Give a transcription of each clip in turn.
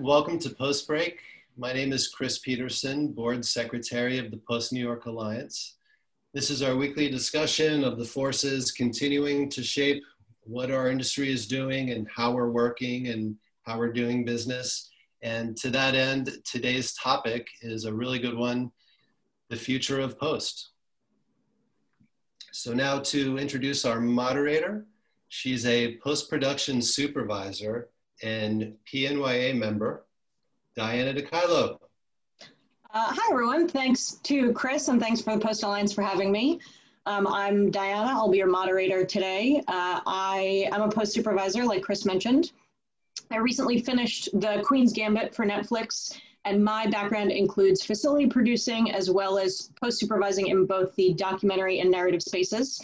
Welcome to Post Break. My name is Chris Peterson, Board Secretary of the Post New York Alliance. This is our weekly discussion of the forces continuing to shape what our industry is doing and how we're working and how we're doing business. And to that end, today's topic is a really good one, the future of post. So now to introduce our moderator, she's a post-production supervisor and PNYA member, Diana DeKylo. Uh, hi, everyone. Thanks to Chris and thanks for the Post Alliance for having me. Um, I'm Diana. I'll be your moderator today. Uh, I am a post supervisor, like Chris mentioned. I recently finished The Queen's Gambit for Netflix, and my background includes facility producing as well as post supervising in both the documentary and narrative spaces.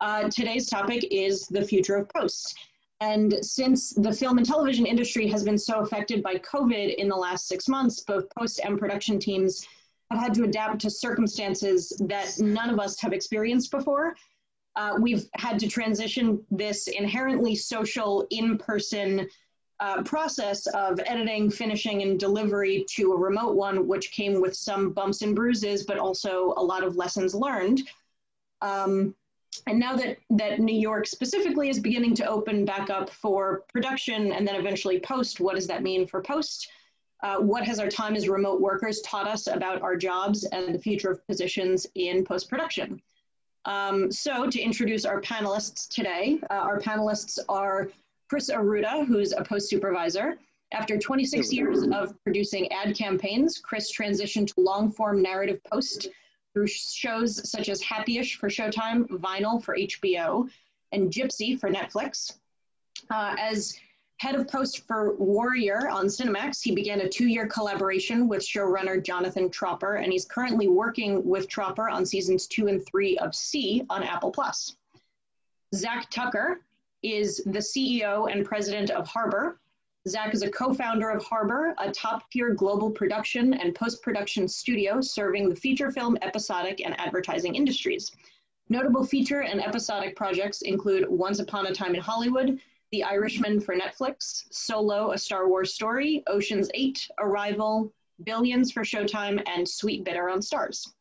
Uh, today's topic is the future of post. And since the film and television industry has been so affected by COVID in the last six months, both post and production teams have had to adapt to circumstances that none of us have experienced before. Uh, we've had to transition this inherently social, in person uh, process of editing, finishing, and delivery to a remote one, which came with some bumps and bruises, but also a lot of lessons learned. Um, and now that, that New York specifically is beginning to open back up for production and then eventually post, what does that mean for post? Uh, what has our time as remote workers taught us about our jobs and the future of positions in post production? Um, so, to introduce our panelists today, uh, our panelists are Chris Arruda, who's a post supervisor. After 26 years of producing ad campaigns, Chris transitioned to long form narrative post through shows such as Happyish for Showtime, Vinyl for HBO, and Gypsy for Netflix. Uh, as head of post for Warrior on Cinemax, he began a two-year collaboration with showrunner Jonathan Tropper, and he's currently working with Tropper on seasons two and three of See on Apple Plus. Zak Tucker is the CEO and president of Harbor, Zak is a co-founder of Harbor, a top-tier global production and post-production studio serving the feature film, episodic, and advertising industries. Notable feature and episodic projects include Once Upon a Time in Hollywood, The Irishman for Netflix, Solo, A Star Wars Story, Ocean's 8, Arrival, Billions for Showtime, and Sweetbitter on Starz.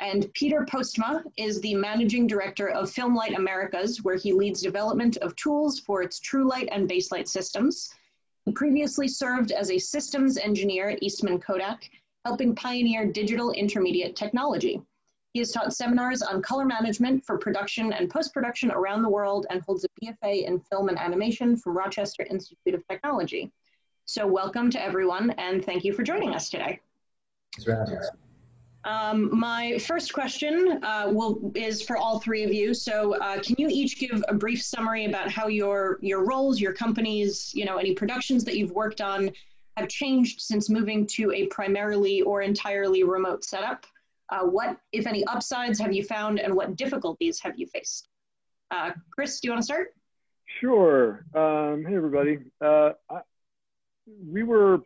And Peter Postma is the managing director of FilmLight Americas, where he leads development of tools for its TrueLight and Baselight systems. He previously served as a systems engineer at Eastman Kodak, helping pioneer digital intermediate technology. He has taught seminars on color management for production and post-production around the world and holds a BFA in film and animation from Rochester Institute of Technology. So welcome to everyone and thank you for joining us today. Thanks for having us. Um, my first question uh, will is for all three of you. So, uh, can you each give a brief summary about how your your roles, your companies, you know, any productions that you've worked on have changed since moving to a primarily or entirely remote setup? Uh, what, if any, upsides have you found, and what difficulties have you faced? Uh, Chris, do you want to start? Sure. Um, hey, everybody. Uh, I, we were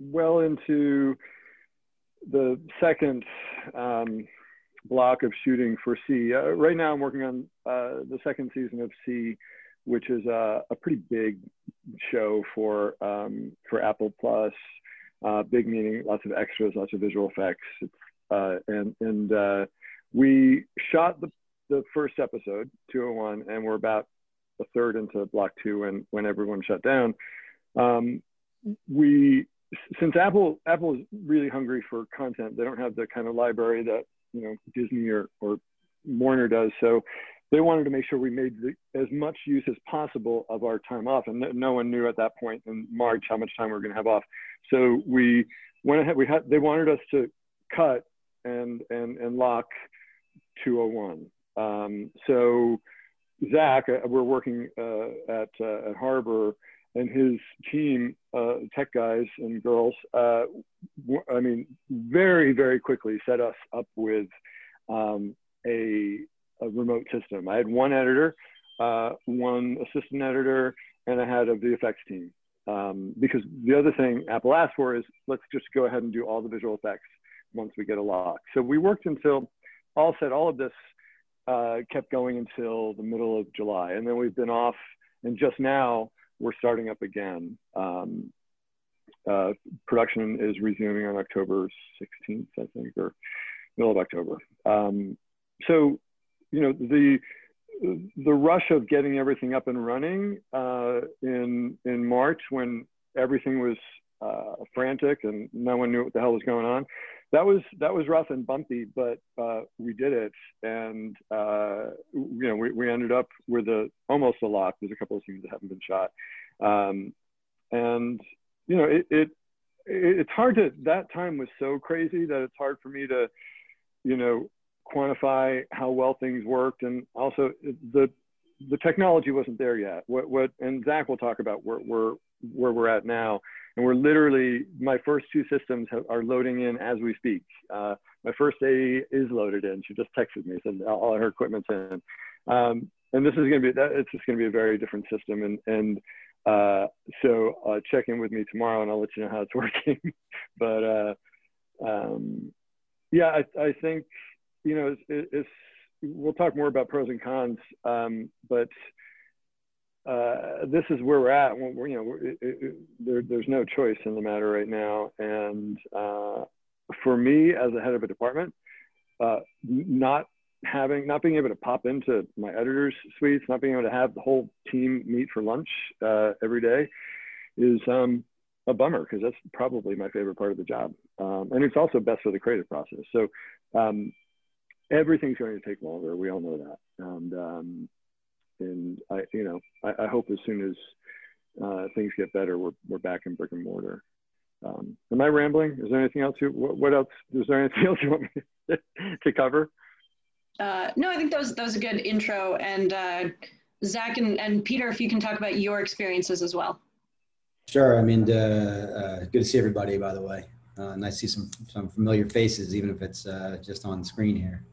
well into the second um, block of shooting for See. Uh, right now, I'm working on uh, the second season of See, which is a, a pretty big show for um, for Apple Plus. Uh, big meaning lots of extras, lots of visual effects, uh, and and uh, we shot the the first episode 201, and we're about a third into block two when when everyone shut down. Um, we since Apple Apple is really hungry for content, they don't have the kind of library that you know Disney or, or Warner does. So they wanted to make sure we made the, as much use as possible of our time off, and no one knew at that point in March how much time we were going to have off. So we went ahead. We had they wanted us to cut and and and lock 201. Um, so Zak, uh, we're working uh, at uh, at Harbor and his team, uh, tech guys and girls, uh, I mean, very, very quickly set us up with um, a, a, remote system. I had one editor, uh, one assistant editor, and I had a VFX team. Um, because the other thing Apple asked for is let's just go ahead and do all the visual effects once we get a lock. So we worked until all said, all of this uh, kept going until the middle of July. And then we've been off, and just now, we're starting up again. Um, uh, production is resuming on October 16th, I think, or middle of October. Um, so, you know, the the rush of getting everything up and running uh, in in March when everything was uh, frantic and no one knew what the hell was going on. That was that was rough and bumpy, but uh, we did it, and uh, you know we, we ended up with a almost a lock. There's a couple of scenes that haven't been shot, um, and you know it, it it's hard to that time was so crazy that it's hard for me to you know quantify how well things worked, and also the the technology wasn't there yet. What what and Zak will talk about where where where we're at now and we're literally my first two systems have, are loading in as we speak. Uh, my first A is loaded in. She just texted me, said all her equipment's in. Um, and this is going to be that it's just going to be a very different system. And and uh, so uh, check in with me tomorrow, and I'll let you know how it's working. but uh, um, yeah, I, I think you know it's, it's, we'll talk more about pros and cons, um, but uh, this is where we're at. We're, you know, it, it, there, there's no choice in the matter right now. And uh, for me, as a head of a department, uh, not having, not being able to pop into my editor's suites, not being able to have the whole team meet for lunch uh, every day, is um, a bummer because that's probably my favorite part of the job. Um, and it's also best for the creative process. So um, everything's going to take longer. We all know that. And um, and I, you know, I, I hope as soon as uh, things get better, we're, we're back in brick and mortar. Um, am I rambling? Is there anything else? You, what, what, else? Is there anything else you want me to cover? Uh, no, I think that was, that was a good intro. And uh, Zak and, and Peter, if you can talk about your experiences as well. Sure. I mean, uh, uh, good to see everybody, by the way. Uh, nice to see some, some familiar faces, even if it's just on screen here.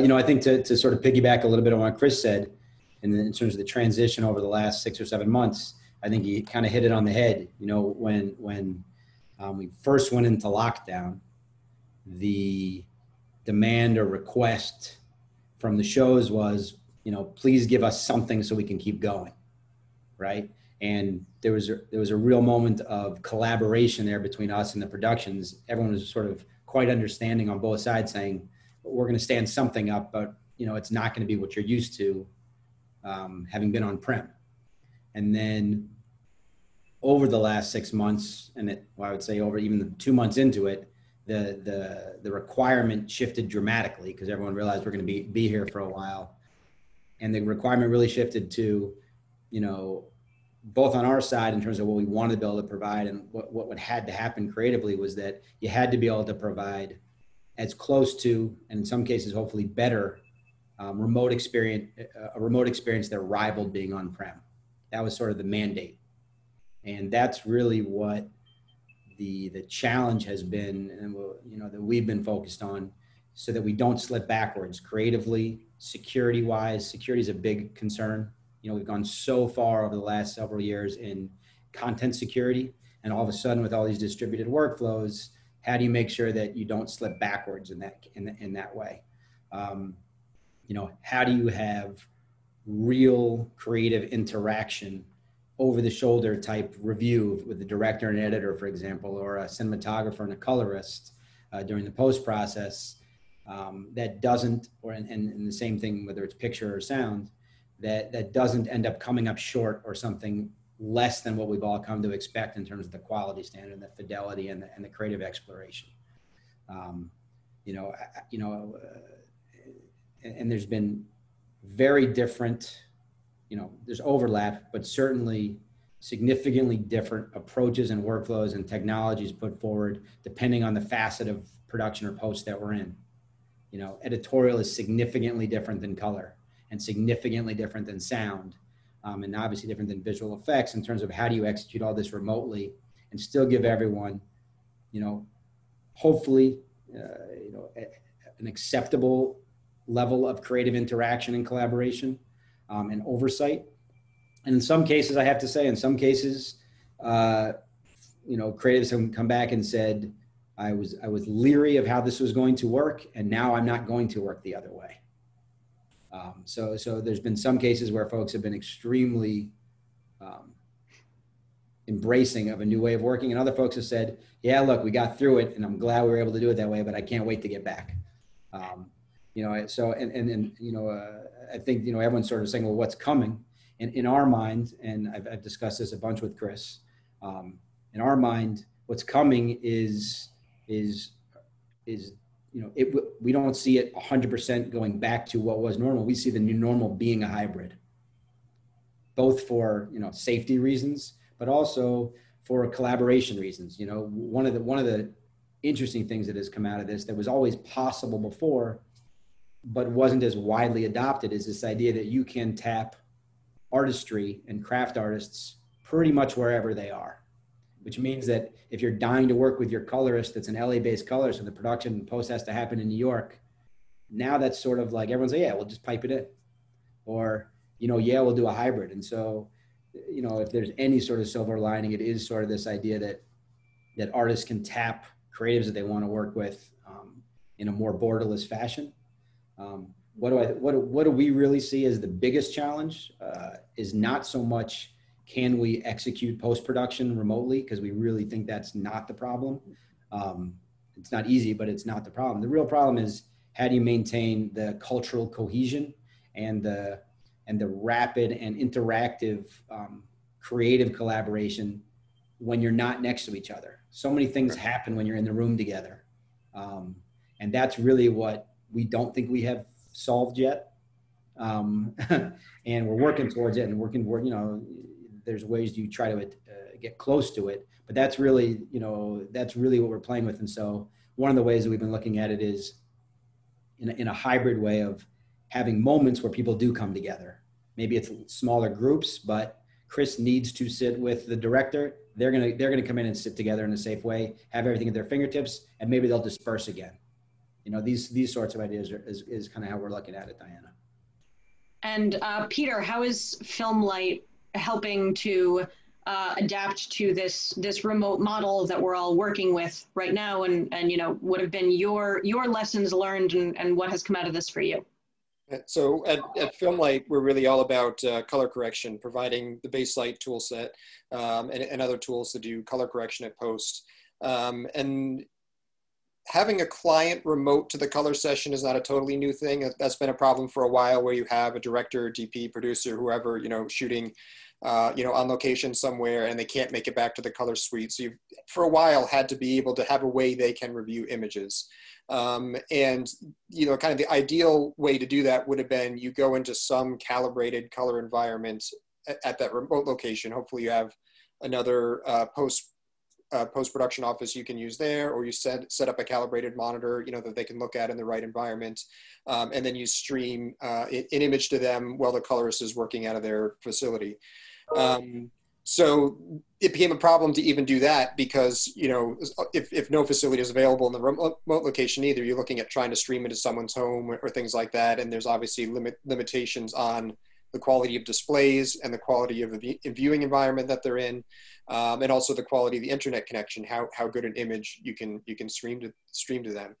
you know, I think to, to sort of piggyback a little bit on what Chris said, and in terms of the transition over the last six or seven months, I think he kind of hit it on the head. You know, when when um, we first went into lockdown, the demand or request from the shows was, you know, please give us something so we can keep going, right? And there was a, there was a real moment of collaboration there between us and the productions. Everyone was sort of quite understanding on both sides, saying we're going to stand something up, but you know, it's not going to be what you're used to um, having been on prem. And then over the last six months, and it, well, I would say over even two months into it, the the the requirement shifted dramatically because everyone realized we're going to be be here for a while, and the requirement really shifted to, you know, both on our side in terms of what we wanted to be able to provide and what what had to happen creatively was that you had to be able to provide as close to and in some cases hopefully better um, remote experience, a remote experience that rivaled being on-prem. That was sort of the mandate, and that's really what the the challenge has been, and you know that we've been focused on, so that we don't slip backwards creatively, security-wise. Security is a big concern. You know, we've gone so far over the last several years in content security, and all of a sudden, with all these distributed workflows, how do you make sure that you don't slip backwards in that in, in that way? Um, you know how do you have real creative interaction over the shoulder type review with the director and editor for example or a cinematographer and a colorist uh, during the post process um, that doesn't or and, and the same thing whether it's picture or sound that that doesn't end up coming up short or something less than what we've all come to expect in terms of the quality standard and the fidelity and the, and the creative exploration. Um, you know you know uh, and there's been very different, you know, there's overlap, but certainly significantly different approaches and workflows and technologies put forward depending on the facet of production or post that we're in. You know, editorial is significantly different than color and significantly different than sound, um, and obviously different than visual effects in terms of how do you execute all this remotely and still give everyone, you know, hopefully, uh, you know, an acceptable level of creative interaction and collaboration um, and oversight. And in some cases, I have to say, in some cases, uh, you know, creatives have come back and said, I was I was leery of how this was going to work, and now I'm not going to work the other way. Um, so so there's been some cases where folks have been extremely um, embracing of a new way of working. And other folks have said, yeah, look, we got through it and I'm glad we were able to do it that way, but I can't wait to get back. Um, you know, so, and, and, and you know, uh, I think, you know, everyone's sort of saying, well, what's coming? And in our mind, and I've, I've discussed this a bunch with Chris, um, in our mind, what's coming is, is, is, you know, it, we don't see it 100% going back to what was normal. We see the new normal being a hybrid, both for, you know, safety reasons, but also for collaboration reasons. You know, one of the one of the interesting things that has come out of this that was always possible before, but wasn't as widely adopted is this idea that you can tap artistry and craft artists pretty much wherever they are. Which means that if you're dying to work with your colorist that's an LA-based colorist and the production post has to happen in New York, now that's sort of like everyone's like, yeah, we'll just pipe it in. Or, you know, yeah, we'll do a hybrid. And so you know, if there's any sort of silver lining, it is sort of this idea that that artists can tap creatives that they want to work with um, in a more borderless fashion. Um, what do I what what do we really see as the biggest challenge uh, is not so much can we execute post production remotely because we really think that's not the problem. Um, it's not easy, but it's not the problem. The real problem is how do you maintain the cultural cohesion and the and the rapid and interactive um, creative collaboration when you're not next to each other. So many things happen when you're in the room together. Um, and that's really what we don't think we have solved yet. Um, and we're working towards it and working, toward, you know, there's ways you try to uh, get close to it, but that's really, you know, that's really what we're playing with. And so one of the ways that we've been looking at it is in a, in a hybrid way of having moments where people do come together. Maybe it's smaller groups, but Chris needs to sit with the director. They're gonna they're gonna come in and sit together in a safe way, have everything at their fingertips, and maybe they'll disperse again. You know, these these sorts of ideas are, is is kind of how we're looking at it, Diana. And uh, Peter, how is FilmLight helping to uh, adapt to this this remote model that we're all working with right now and and you know what have been your your lessons learned and, and what has come out of this for you so at, at FilmLight, we're really all about uh, color correction, providing the Baselight tool set um, and, and, other tools to do color correction at post. Um, and having a client remote to the color session is not a totally new thing. That's been a problem for a while where you have a director, DP, producer, whoever, you know, shooting, uh, you know, on location somewhere and they can't make it back to the color suite. So you've, for a while, had to be able to have a way they can review images. Um, and you know, kind of the ideal way to do that would have been you go into some calibrated color environment at, at that remote location. Hopefully, you have another uh, post uh, post production office you can use there, or you set set up a calibrated monitor, you know, that they can look at in the right environment, um, and then you stream uh, an image to them while the colorist is working out of their facility. Um, so it became a problem to even do that because you know if, if no facility is available in the remote location either you're looking at trying to stream into someone's home or, or things like that and there's obviously limit limitations on the quality of displays and the quality of the viewing environment that they're in um, and also the quality of the internet connection how, how good an image you can you can stream to stream to them.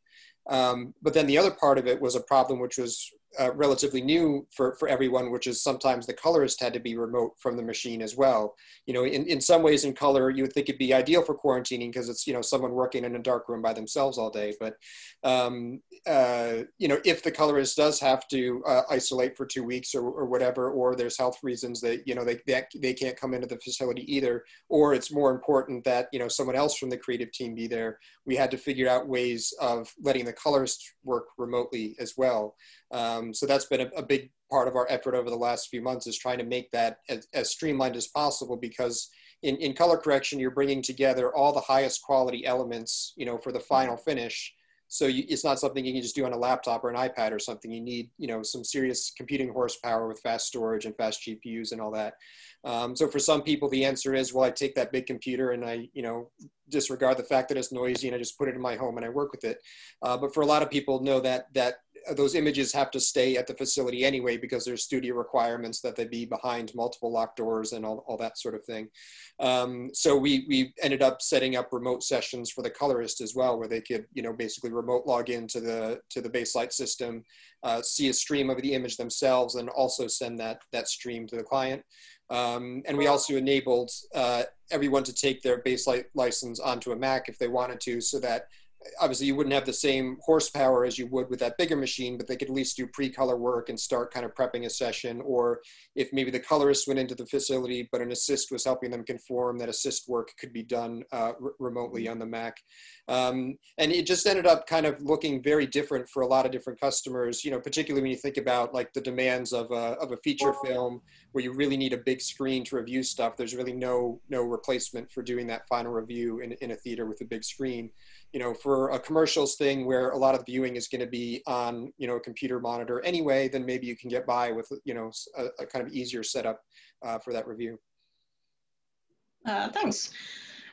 Um, but then the other part of it was a problem which was uh, relatively new for, for everyone, which is sometimes the colorist had to be remote from the machine as well. You know, in, in some ways in color, you would think it'd be ideal for quarantining because it's, you know, someone working in a dark room by themselves all day. But, um, uh, you know, if the colorist does have to uh, isolate for two weeks or, or whatever, or there's health reasons that, you know, they, they, they can't come into the facility either, or it's more important that, you know, someone else from the creative team be there, we had to figure out ways of letting the colorist work remotely as well. Um, so that's been a, a, big part of our effort over the last few months is trying to make that as, as streamlined as possible because in, in color correction, you're bringing together all the highest quality elements, you know, for the final finish. So you, it's not something you can just do on a laptop or an iPad or something. You need, you know, some serious computing horsepower with fast storage and fast GPUs and all that. Um, so for some people, the answer is, well, I take that big computer and I, you know, disregard the fact that it's noisy and I just put it in my home and I work with it. Uh, but for a lot of people, know that that those images have to stay at the facility anyway because there's studio requirements that they be behind multiple locked doors and all, all that sort of thing. Um, so we, we ended up setting up remote sessions for the colorist as well, where they could, you know, basically remote log into the, to the Baselight system, uh, see a stream of the image themselves and also send that, that stream to the client. Um, and we also enabled uh, everyone to take their Baselight license onto a Mac if they wanted to, so that obviously you wouldn't have the same horsepower as you would with that bigger machine, but they could at least do pre-color work and start kind of prepping a session. Or if maybe the colorist went into the facility, but an assist was helping them conform, that assist work could be done uh, remotely on the Mac. Um, and it just ended up kind of looking very different for a lot of different customers, you know, particularly when you think about like the demands of a, of a feature film where you really need a big screen to review stuff. There's really no, no replacement for doing that final review in, in a theater with a big screen you know, for a commercials thing where a lot of viewing is going to be on, you know, a computer monitor anyway, then maybe you can get by with, you know, a, a kind of easier setup uh, for that review. Uh, thanks.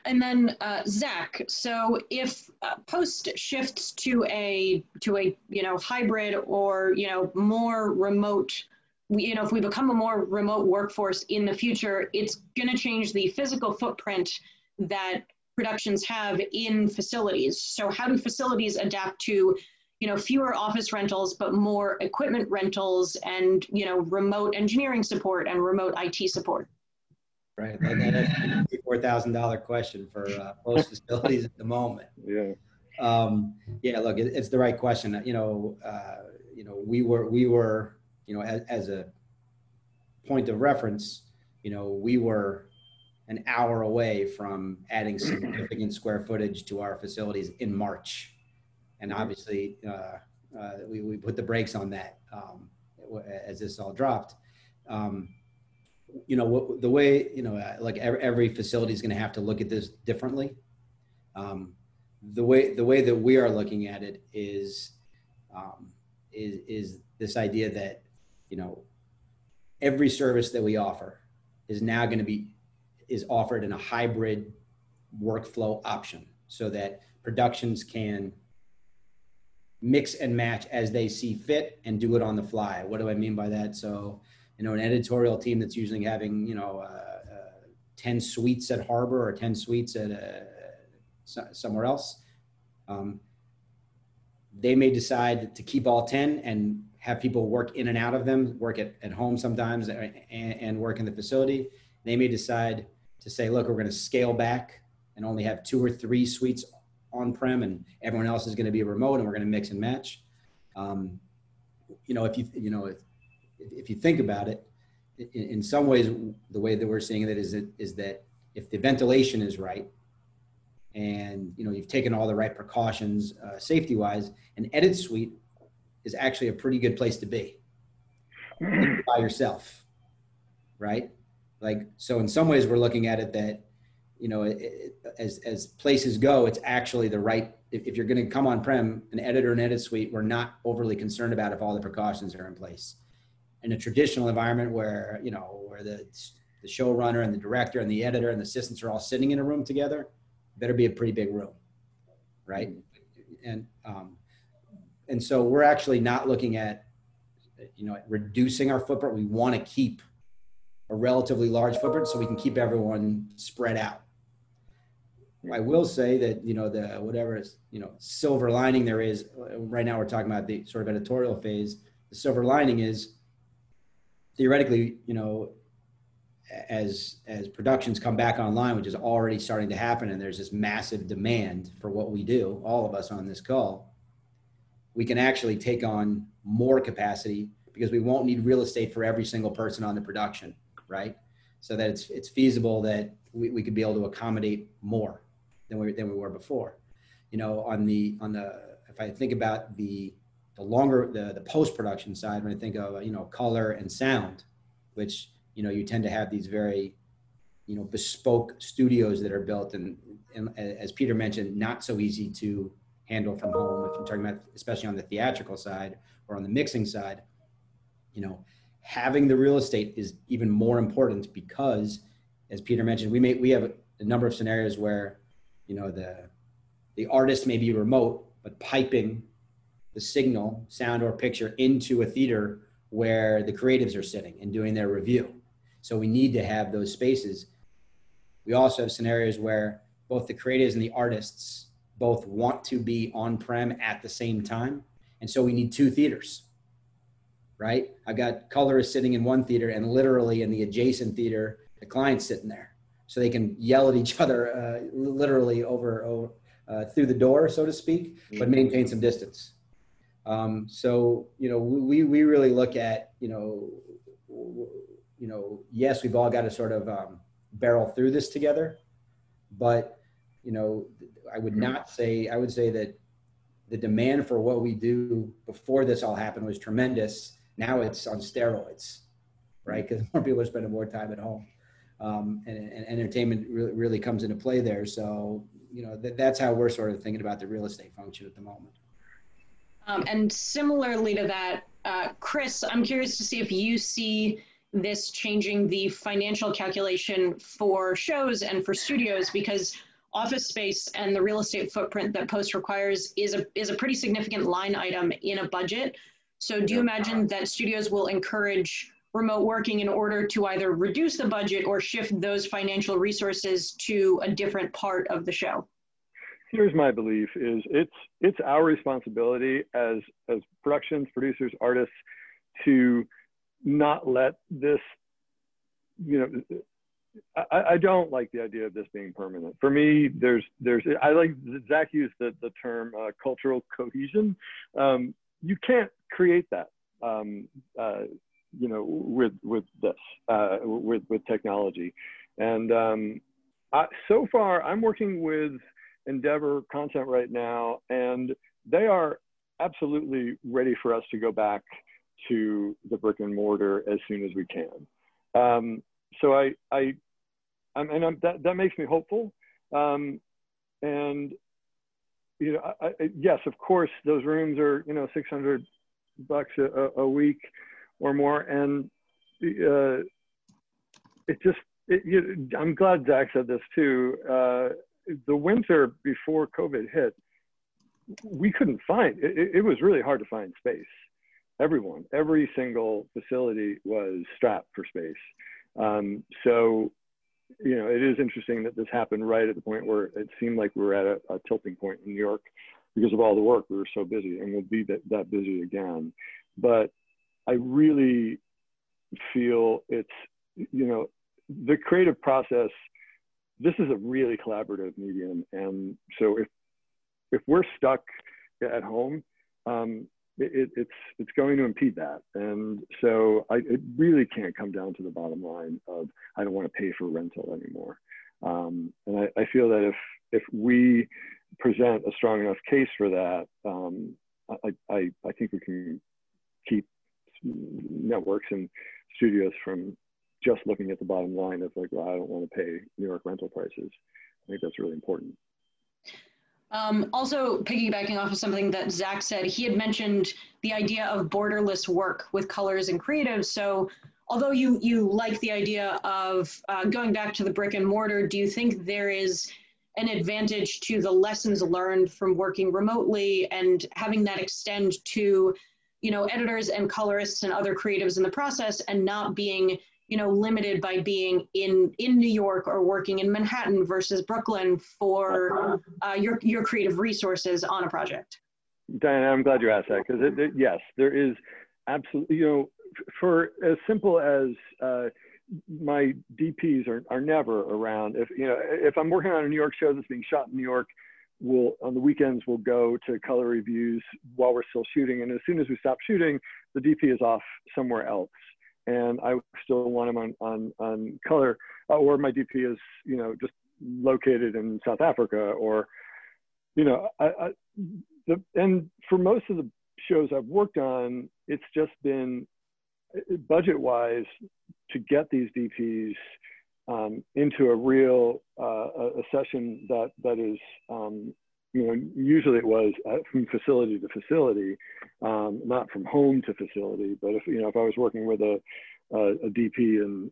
And then uh, Zak, so if uh, post shifts to a to a you know hybrid or you know more remote, you know if we become a more remote workforce in the future, it's going to change the physical footprint that productions have in facilities. So how do facilities adapt to, you know, fewer office rentals, but more equipment rentals and, you know, remote engineering support and remote IT support? Right. That, that's a $4,000 question for uh, most facilities at the moment. Yeah. Um, yeah, look, it, it's the right question. You know, uh, you know, we were, we were, you know, as, as a point of reference, you know, we were an hour away from adding significant square footage to our facilities in March. And obviously, uh, uh, we, we put the brakes on that um, as this all dropped. Um, you know, the way, you know, uh, like every, every facility is going to have to look at this differently. Um, the way, the way that we are looking at it is, um, is, is this idea that, you know, every service that we offer is now going to be is offered in a hybrid workflow option so that productions can mix and match as they see fit and do it on the fly. What do I mean by that? So, you know, an editorial team that's usually having, you know, uh, uh, 10 suites at Harbor or 10 suites at uh, somewhere else, um, they may decide to keep all 10 and have people work in and out of them, work at, at home sometimes and, and work in the facility. They may decide to say, look, we're going to scale back and only have two or three suites on prem, and everyone else is going to be remote, and we're going to mix and match. Um, you know, if you you know if, if you think about it, in, in, some ways, the way that we're seeing it is it is that if the ventilation is right, and you know you've taken all the right precautions uh, safety wise, an edit suite is actually a pretty good place to be by yourself, right? Like so in some ways we're looking at it that you know it, it, as as places go it's actually the right if, if you're going to come on prem an editor and edit suite we're not overly concerned about if all the precautions are in place. In a traditional environment where you know where the the showrunner and the director and the editor and the assistants are all sitting in a room together better be a pretty big room right? And um, and so we're actually not looking at you know reducing our footprint. We want to keep a relatively large footprint so we can keep everyone spread out. I will say that, you know, the whatever is, you know, silver lining there is right now we're talking about the sort of editorial phase. The silver lining is theoretically, you know, as as productions come back online, which is already starting to happen, and there's this massive demand for what we do, all of us on this call, we can actually take on more capacity because we won't need real estate for every single person on the production right? So that it's it's feasible that we, we could be able to accommodate more than we than we were before. You know, on the on the if I think about the the longer the the post production side, when I think of you know color and sound, which you know you tend to have these very you know bespoke studios that are built and, and as Peter mentioned, not so easy to handle from home if you're talking about especially on the theatrical side or on the mixing side you know having the real estate is even more important because as peter mentioned we may we have a number of scenarios where you know the the artist may be remote but piping the signal sound or picture into a theater where the creatives are sitting and doing their review. So we need to have those spaces. We also have scenarios where both the creatives and the artists both want to be on prem at the same time. And so we need two theaters right? I've got colorists sitting in one theater and literally in the adjacent theater, the client's sitting there. So they can yell at each other uh, literally over, over uh, through the door, so to speak, but maintain some distance. Um, so, you know, we, we really look at, you know, you know, yes, we've all got to sort of um, barrel through this together, but, you know, I would not say, I would say that the demand for what we do before this all happened was tremendous. Now it's on steroids, right? Because more people are spending more time at home. Um, and, and, entertainment really, really comes into play there. So, you know, th- that's how we're sort of thinking about the real estate function at the moment. Um, and similarly to that, uh, Chris, I'm curious to see if you see this changing the financial calculation for shows and for studios because office space and the real estate footprint that post requires is a is a pretty significant line item in a budget. So do you imagine that studios will encourage remote working in order to either reduce the budget or shift those financial resources to a different part of the show? Here's my belief is it's it's our responsibility as as productions, producers, artists to not let this you know I, I, don't like the idea of this being permanent. For me, there's there's I like Zak used the the term uh, cultural cohesion. Um, you can't create that, um, uh, you know, with with this uh, with with technology. And um, I, so far, I'm working with Endeavor Content right now, and they are absolutely ready for us to go back to the brick and mortar as soon as we can. Um, so I, I, I'm, and I'm, that, that makes me hopeful. Um, and, you know, I, I, yes, of course, those rooms are, you know, 600 bucks a, a week or more. And uh, it just, it, you, I'm glad Zak said this too. Uh, the winter before COVID hit, we couldn't find, it, it was really hard to find space everyone, every single facility was strapped for space. Um, so, you know, it is interesting that this happened right at the point where it seemed like we were at a, a tilting point in New York because of all the work. We were so busy and we'll be that, that busy again. But I really feel it's, you know, the creative process, this is a really collaborative medium. And so if, if we're stuck at home, um, it, it's it's going to impede that. And so I, it really can't come down to the bottom line of I don't want to pay for rental anymore. Um, and I, I, feel that if if we present a strong enough case for that, um, I, I, I think we can keep networks and studios from just looking at the bottom line of like, well, I don't want to pay New York rental prices. I think that's really important. Um, also, piggybacking off of something that Zak said, he had mentioned the idea of borderless work with colors and creatives. So, although you you like the idea of uh, going back to the brick and mortar, do you think there is an advantage to the lessons learned from working remotely and having that extend to, you know, editors and colorists and other creatives in the process, and not being you know limited by being in in New York or working in Manhattan versus Brooklyn for uh, your your creative resources on a project. Diana, I'm glad you asked that because yes, there is absolutely you know for as simple as uh, my DPs are, are never around. If you know if I'm working on a New York show that's being shot in New York, we'll on the weekends we'll go to color reviews while we're still shooting, and as soon as we stop shooting, the DP is off somewhere else and I still want him on on, on color, uh, or my DP is you know just located in South Africa, or you know, I, I, the, and for most of the shows I've worked on, it's just been budget wise to get these DPs um, into a real uh, a session that that is um, you know, usually it was uh, from facility to facility, um, not from home to facility. But if you know, if I was working with a a, a DP in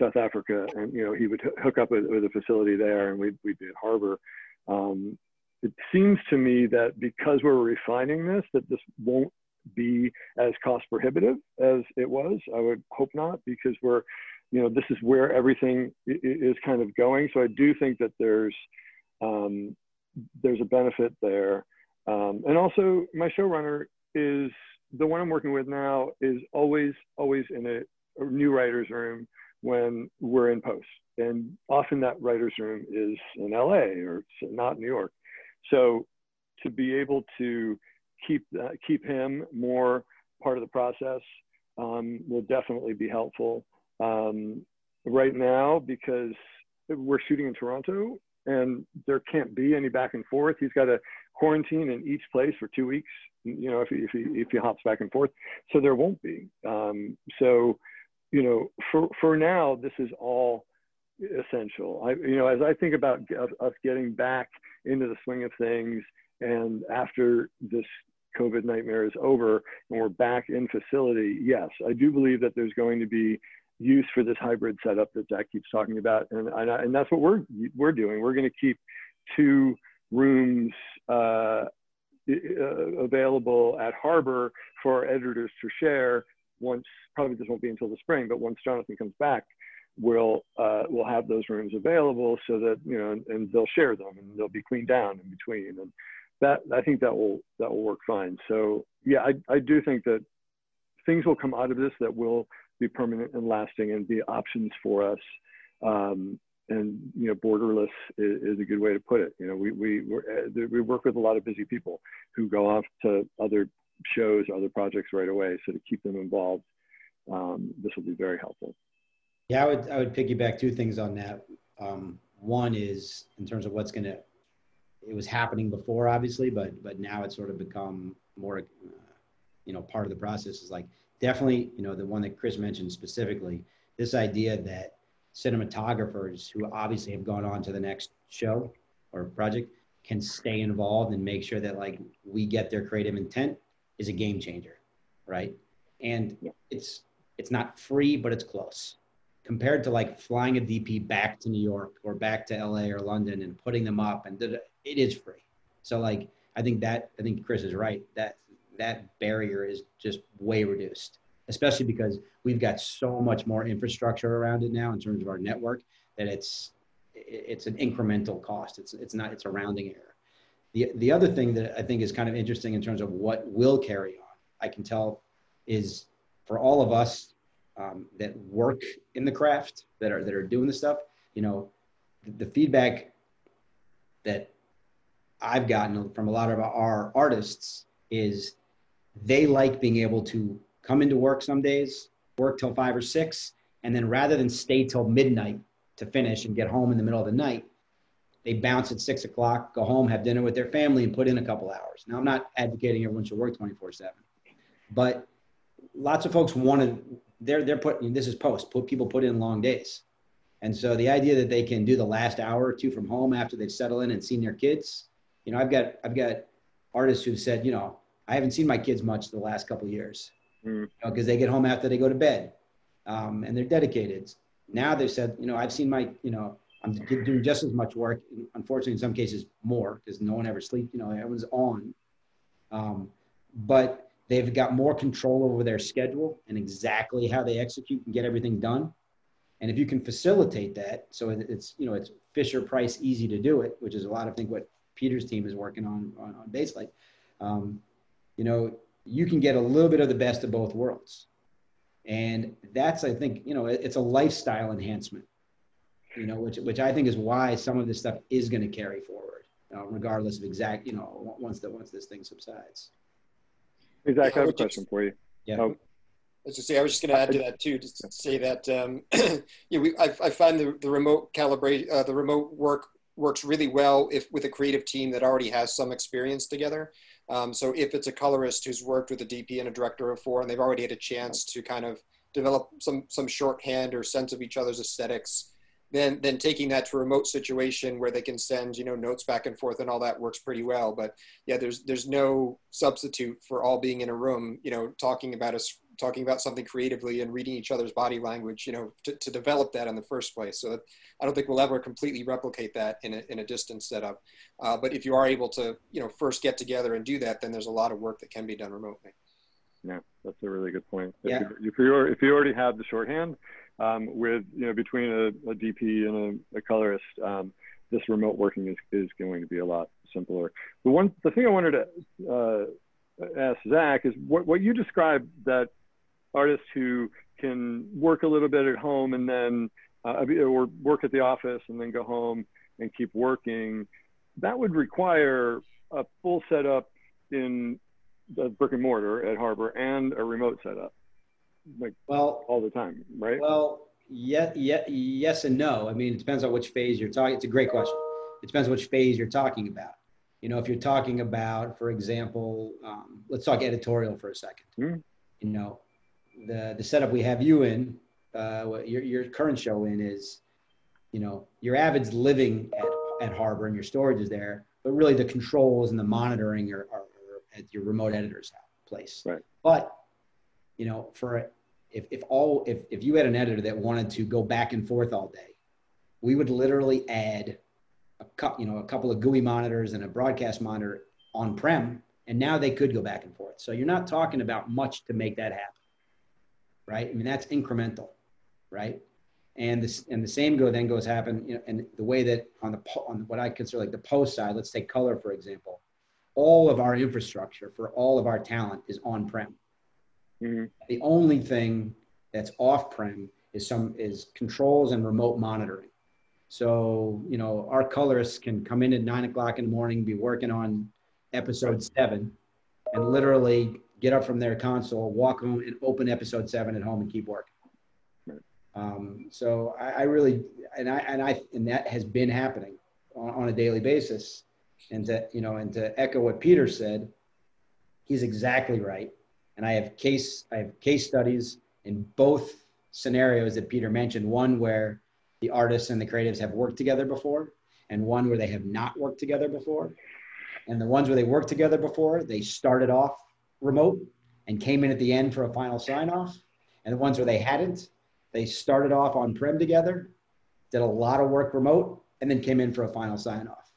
South Africa, and you know, he would hook up with, with a facility there, and we'd we'd be at Harbor. Um, it seems to me that because we're refining this, that this won't be as cost prohibitive as it was. I would hope not, because we're, you know, this is where everything is kind of going. So I do think that there's um, there's a benefit there. Um, and also, my showrunner is the one I'm working with now is always, always in a, a new writer's room when we're in post. And often that writer's room is in LA or not New York. So to be able to keep, uh, keep him more part of the process um, will definitely be helpful. Um, right now, because we're shooting in Toronto and there can't be any back and forth, he's got to quarantine in each place for two weeks, you know, if he, if he, if he hops back and forth. So there won't be. Um, so, you know, for, for now, this is all essential. I, you know, as I think about us getting back into the swing of things and after this COVID nightmare is over and we're back in facility, yes, I do believe that there's going to be use for this hybrid setup that Zak keeps talking about, and and, and that's what we're we're doing. We're going to keep two rooms uh, available at Harbor for our editors to share. Once probably this won't be until the spring, but once Jonathan comes back, we'll uh, we'll have those rooms available so that you know, and, and they'll share them and they'll be cleaned down in between and that I think that will that will work fine. So yeah, I, I do think that things will come out of this that will be permanent and lasting and be options for us. Um, and you know, borderless is, is, a good way to put it. You know, we we uh, we work with a lot of busy people who go off to other shows, other projects right away. So to keep them involved, um, this will be very helpful. Yeah, I would I would piggyback two things on that. Um, one is in terms of what's going to it was happening before, obviously, but but now it's sort of become more, uh, you know, part of the process. Is like definitely, you know, the one that Chris mentioned specifically, this idea that cinematographers who obviously have gone on to the next show or project can stay involved and make sure that like we get their creative intent is a game changer, right? And it's it's not free, but it's close compared to like flying a DP back to New York or back to LA or London and putting them up and it is free. So like I think that I think Chris is right. That that barrier is just way reduced, especially because we've got so much more infrastructure around it now in terms of our network that it's it's an incremental cost. It's it's not it's a rounding error. The the other thing that I think is kind of interesting in terms of what will carry on, I can tell, is for all of us um, that work in the craft that are that are doing the stuff you know the, the feedback that i've gotten from a lot of our artists is they like being able to come into work some days work till five or six and then rather than stay till midnight to finish and get home in the middle of the night they bounce at six o'clock go home have dinner with their family and put in a couple hours. Now i'm not advocating everyone should work 24 7 but lots of folks want to they're they're putting this is post put people put in long days. And so the idea that they can do the last hour or two from home after they've settled in and seen their kids you know i've got i've got artists who've said you know i haven't seen my kids much the last couple years. Because mm. you know, they get home after they go to bed um, and they're dedicated. Now they've said you know i've seen my you know i'm doing just as much work unfortunately in some cases more because no one ever sleeps you know everyone's on. Um, but They've got more control over their schedule and exactly how they execute and get everything done. And if you can facilitate that, so it's you know it's Fisher Price easy to do it, which is a lot of think what Peter's team is working on on, on Baselight. Um, you know, you can get a little bit of the best of both worlds, and that's I think you know it's a lifestyle enhancement. You know, which which I think is why some of this stuff is going to carry forward, uh, regardless of exact you know once that once this thing subsides. Exactly. I have a question just, for you. Yeah. Oh. I was just say I was just going to add to that too, to say that um, yeah, we I, I find the, the remote calibrate uh, the remote work works really well if with a creative team that already has some experience together. Um, so if it's a colorist who's worked with a DP and a director before, and they've already had a chance to kind of develop some some shorthand or sense of each other's aesthetics, then then taking that to a remote situation where they can send you know notes back and forth and all that works pretty well. But yeah there's there's no substitute for all being in a room you know talking about us talking about something creatively and reading each other's body language you know to, to develop that in the first place. So i don't think we'll ever completely replicate that in a, in a distance setup. Uh, but if you are able to you know first get together and do that then there's a lot of work that can be done remotely. Yeah that's a really good point. Yeah. if, you, if you if you already have the shorthand um, with you know between a, a DP and a, a colorist, um, this remote working is, is going to be a lot simpler. The one the thing I wanted to uh, ask Zak is what, what you described that artists who can work a little bit at home and then uh, or work at the office and then go home and keep working that would require a full setup in the brick and mortar at harbor and a remote setup like well all the time right? well yeah, yeah, yes and no. I mean it depends on which phase you're talking it's a great question. It depends which phase you're talking about. You know if you're talking about for example um, let's talk editorial for a 2nd mm-hmm. you know the the setup we have you in uh, your, your current show in is you know your avid's living at, at harbor and your storage is there but really the controls and the monitoring are, are, are at your remote editor's place. Right. But you know for if, if all if, if you had an editor that wanted to go back and forth all day we would literally add a couple, you know, a couple of GUI monitors and a broadcast monitor on prem, and now they could go back and forth. So you're not talking about much to make that happen, right? I mean, that's incremental, right? And this and the same go then goes happen, you know, and the way that on the on what I consider like the post side, let's take color for example. All of our infrastructure for all of our talent is on prem. Mm-hmm. The only thing that's off prem is some is controls and remote monitoring. So, you know, our colorists can come in at nine o'clock in the morning, be working on episode seven, and literally get up from their console, walk home, and open episode seven at home and keep working. Um, so I, I, really, and I, and I, and that has been happening on, on a daily basis. And to, you know, and to echo what Peter said, he's exactly right. And I have case, I have case studies in both scenarios that Peter mentioned. One where the artists and the creatives have worked together before, and one where they have not worked together before. And the ones where they worked together before, they started off remote and came in at the end for a final sign off. And the ones where they hadn't, they started off on prem together, did a lot of work remote, and then came in for a final sign off.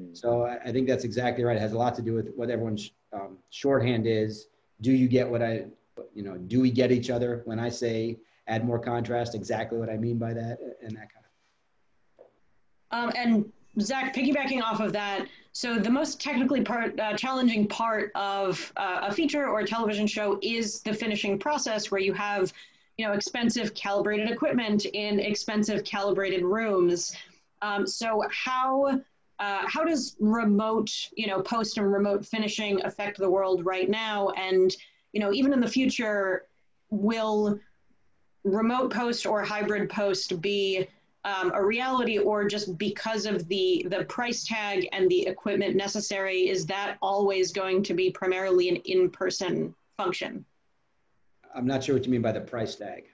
Mm. So I think that's exactly right. It has a lot to do with what everyone's um, shorthand is. Do you get what I, you know, do we get each other when I say add more contrast, exactly what I mean by that, and that kind of. Um, and Zak, piggybacking off of that, so the most technically part, uh, challenging part of uh, a feature or a television show is the finishing process, where you have, you know, expensive calibrated equipment in expensive calibrated rooms. Um, so how uh, how does remote, you know, post and remote finishing affect the world right now? And you know, even in the future, will remote post or hybrid post be um, a reality or just because of the the price tag and the equipment necessary is that always going to be primarily an in-person function i'm not sure what you mean by the price tag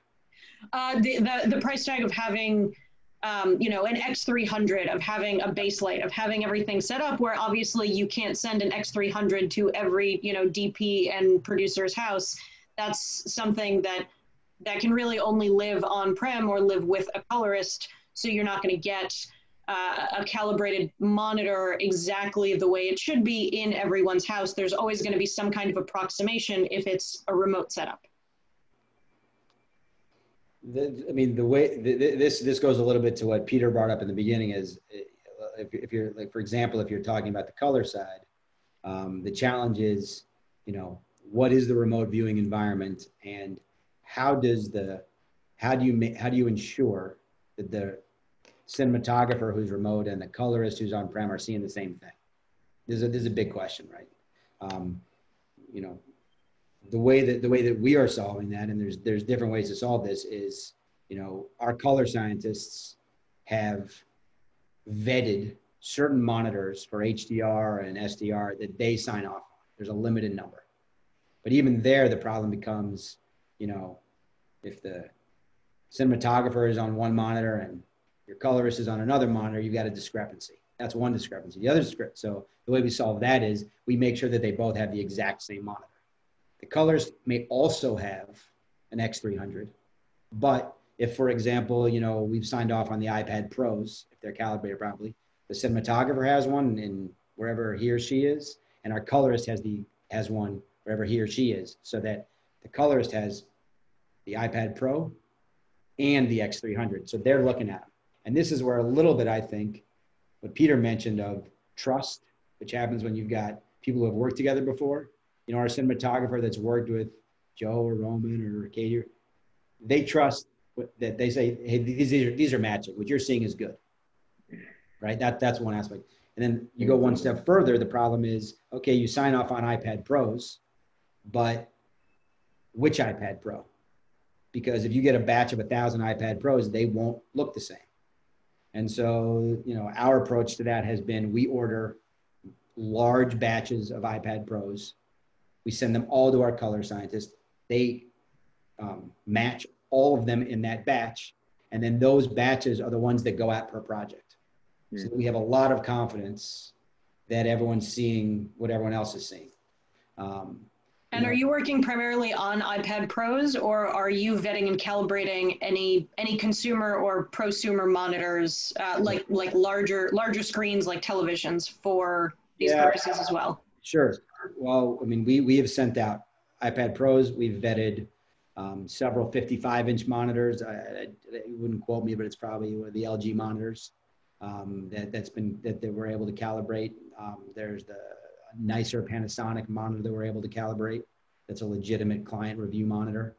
uh, the, the, the price tag of having um, you know an x300 of having a Baselight of having everything set up where obviously you can't send an x300 to every you know dp and producer's house that's something that that can really only live on prem or live with a colorist. So you're not going to get uh, a calibrated monitor exactly the way it should be in everyone's house. There's always going to be some kind of approximation if it's a remote setup. I mean, the way this this goes a little bit to what Peter brought up in the beginning is if, if you're like, for example, if you're talking about the color side, um, the challenge is, you know, what is the remote viewing environment and how does the how do you how do you ensure that the cinematographer who's remote and the colorist who's on prem are seeing the same thing? This is a, this is a big question right? Um, you know the way that the way that we are solving that and there's there's different ways to solve this is you know our color scientists have vetted certain monitors for hdr and sdr that they sign off on there's a limited number but even there the problem becomes you know, if the cinematographer is on one monitor and your colorist is on another monitor, you've got a discrepancy. That's one discrepancy. The other script. So the way we solve that is we make sure that they both have the exact same monitor. The colors may also have an X300, but if, for example, you know, we've signed off on the iPad Pros, if they're calibrated properly, the cinematographer has one in wherever he or she is, and our colorist has the has one wherever he or she is, so that the colorist has the iPad Pro, and the X300. So they're looking at them. And this is where a little bit, I think, what Peter mentioned of trust, which happens when you've got people who have worked together before. You know, our cinematographer that's worked with Joe or Roman or Katie, they trust that they say, hey, these are these are magic. What you're seeing is good, right? That that's one aspect. And then you go one step further. The problem is, okay, you sign off on iPad Pros, but which iPad Pro? Because if you get a batch of a thousand iPad Pros, they won't look the same. And so, you know, our approach to that has been we order large batches of iPad Pros. We send them all to our color scientists. They um, match all of them in that batch. And then those batches are the ones that go out per project. Mm. So we have a lot of confidence that everyone's seeing what everyone else is seeing. Um, and are you working primarily on iPad Pros, or are you vetting and calibrating any any consumer or prosumer monitors, uh, like like larger larger screens like televisions for these yeah, purposes as well? Sure. Well, I mean, we we have sent out iPad Pros. We've vetted um, several 55 inch monitors. I, wouldn't quote me, but it's probably the LG monitors um, that that's been that, that we're able to calibrate. Um, there's the nicer Panasonic monitor that we're able to calibrate. That's a legitimate client review monitor.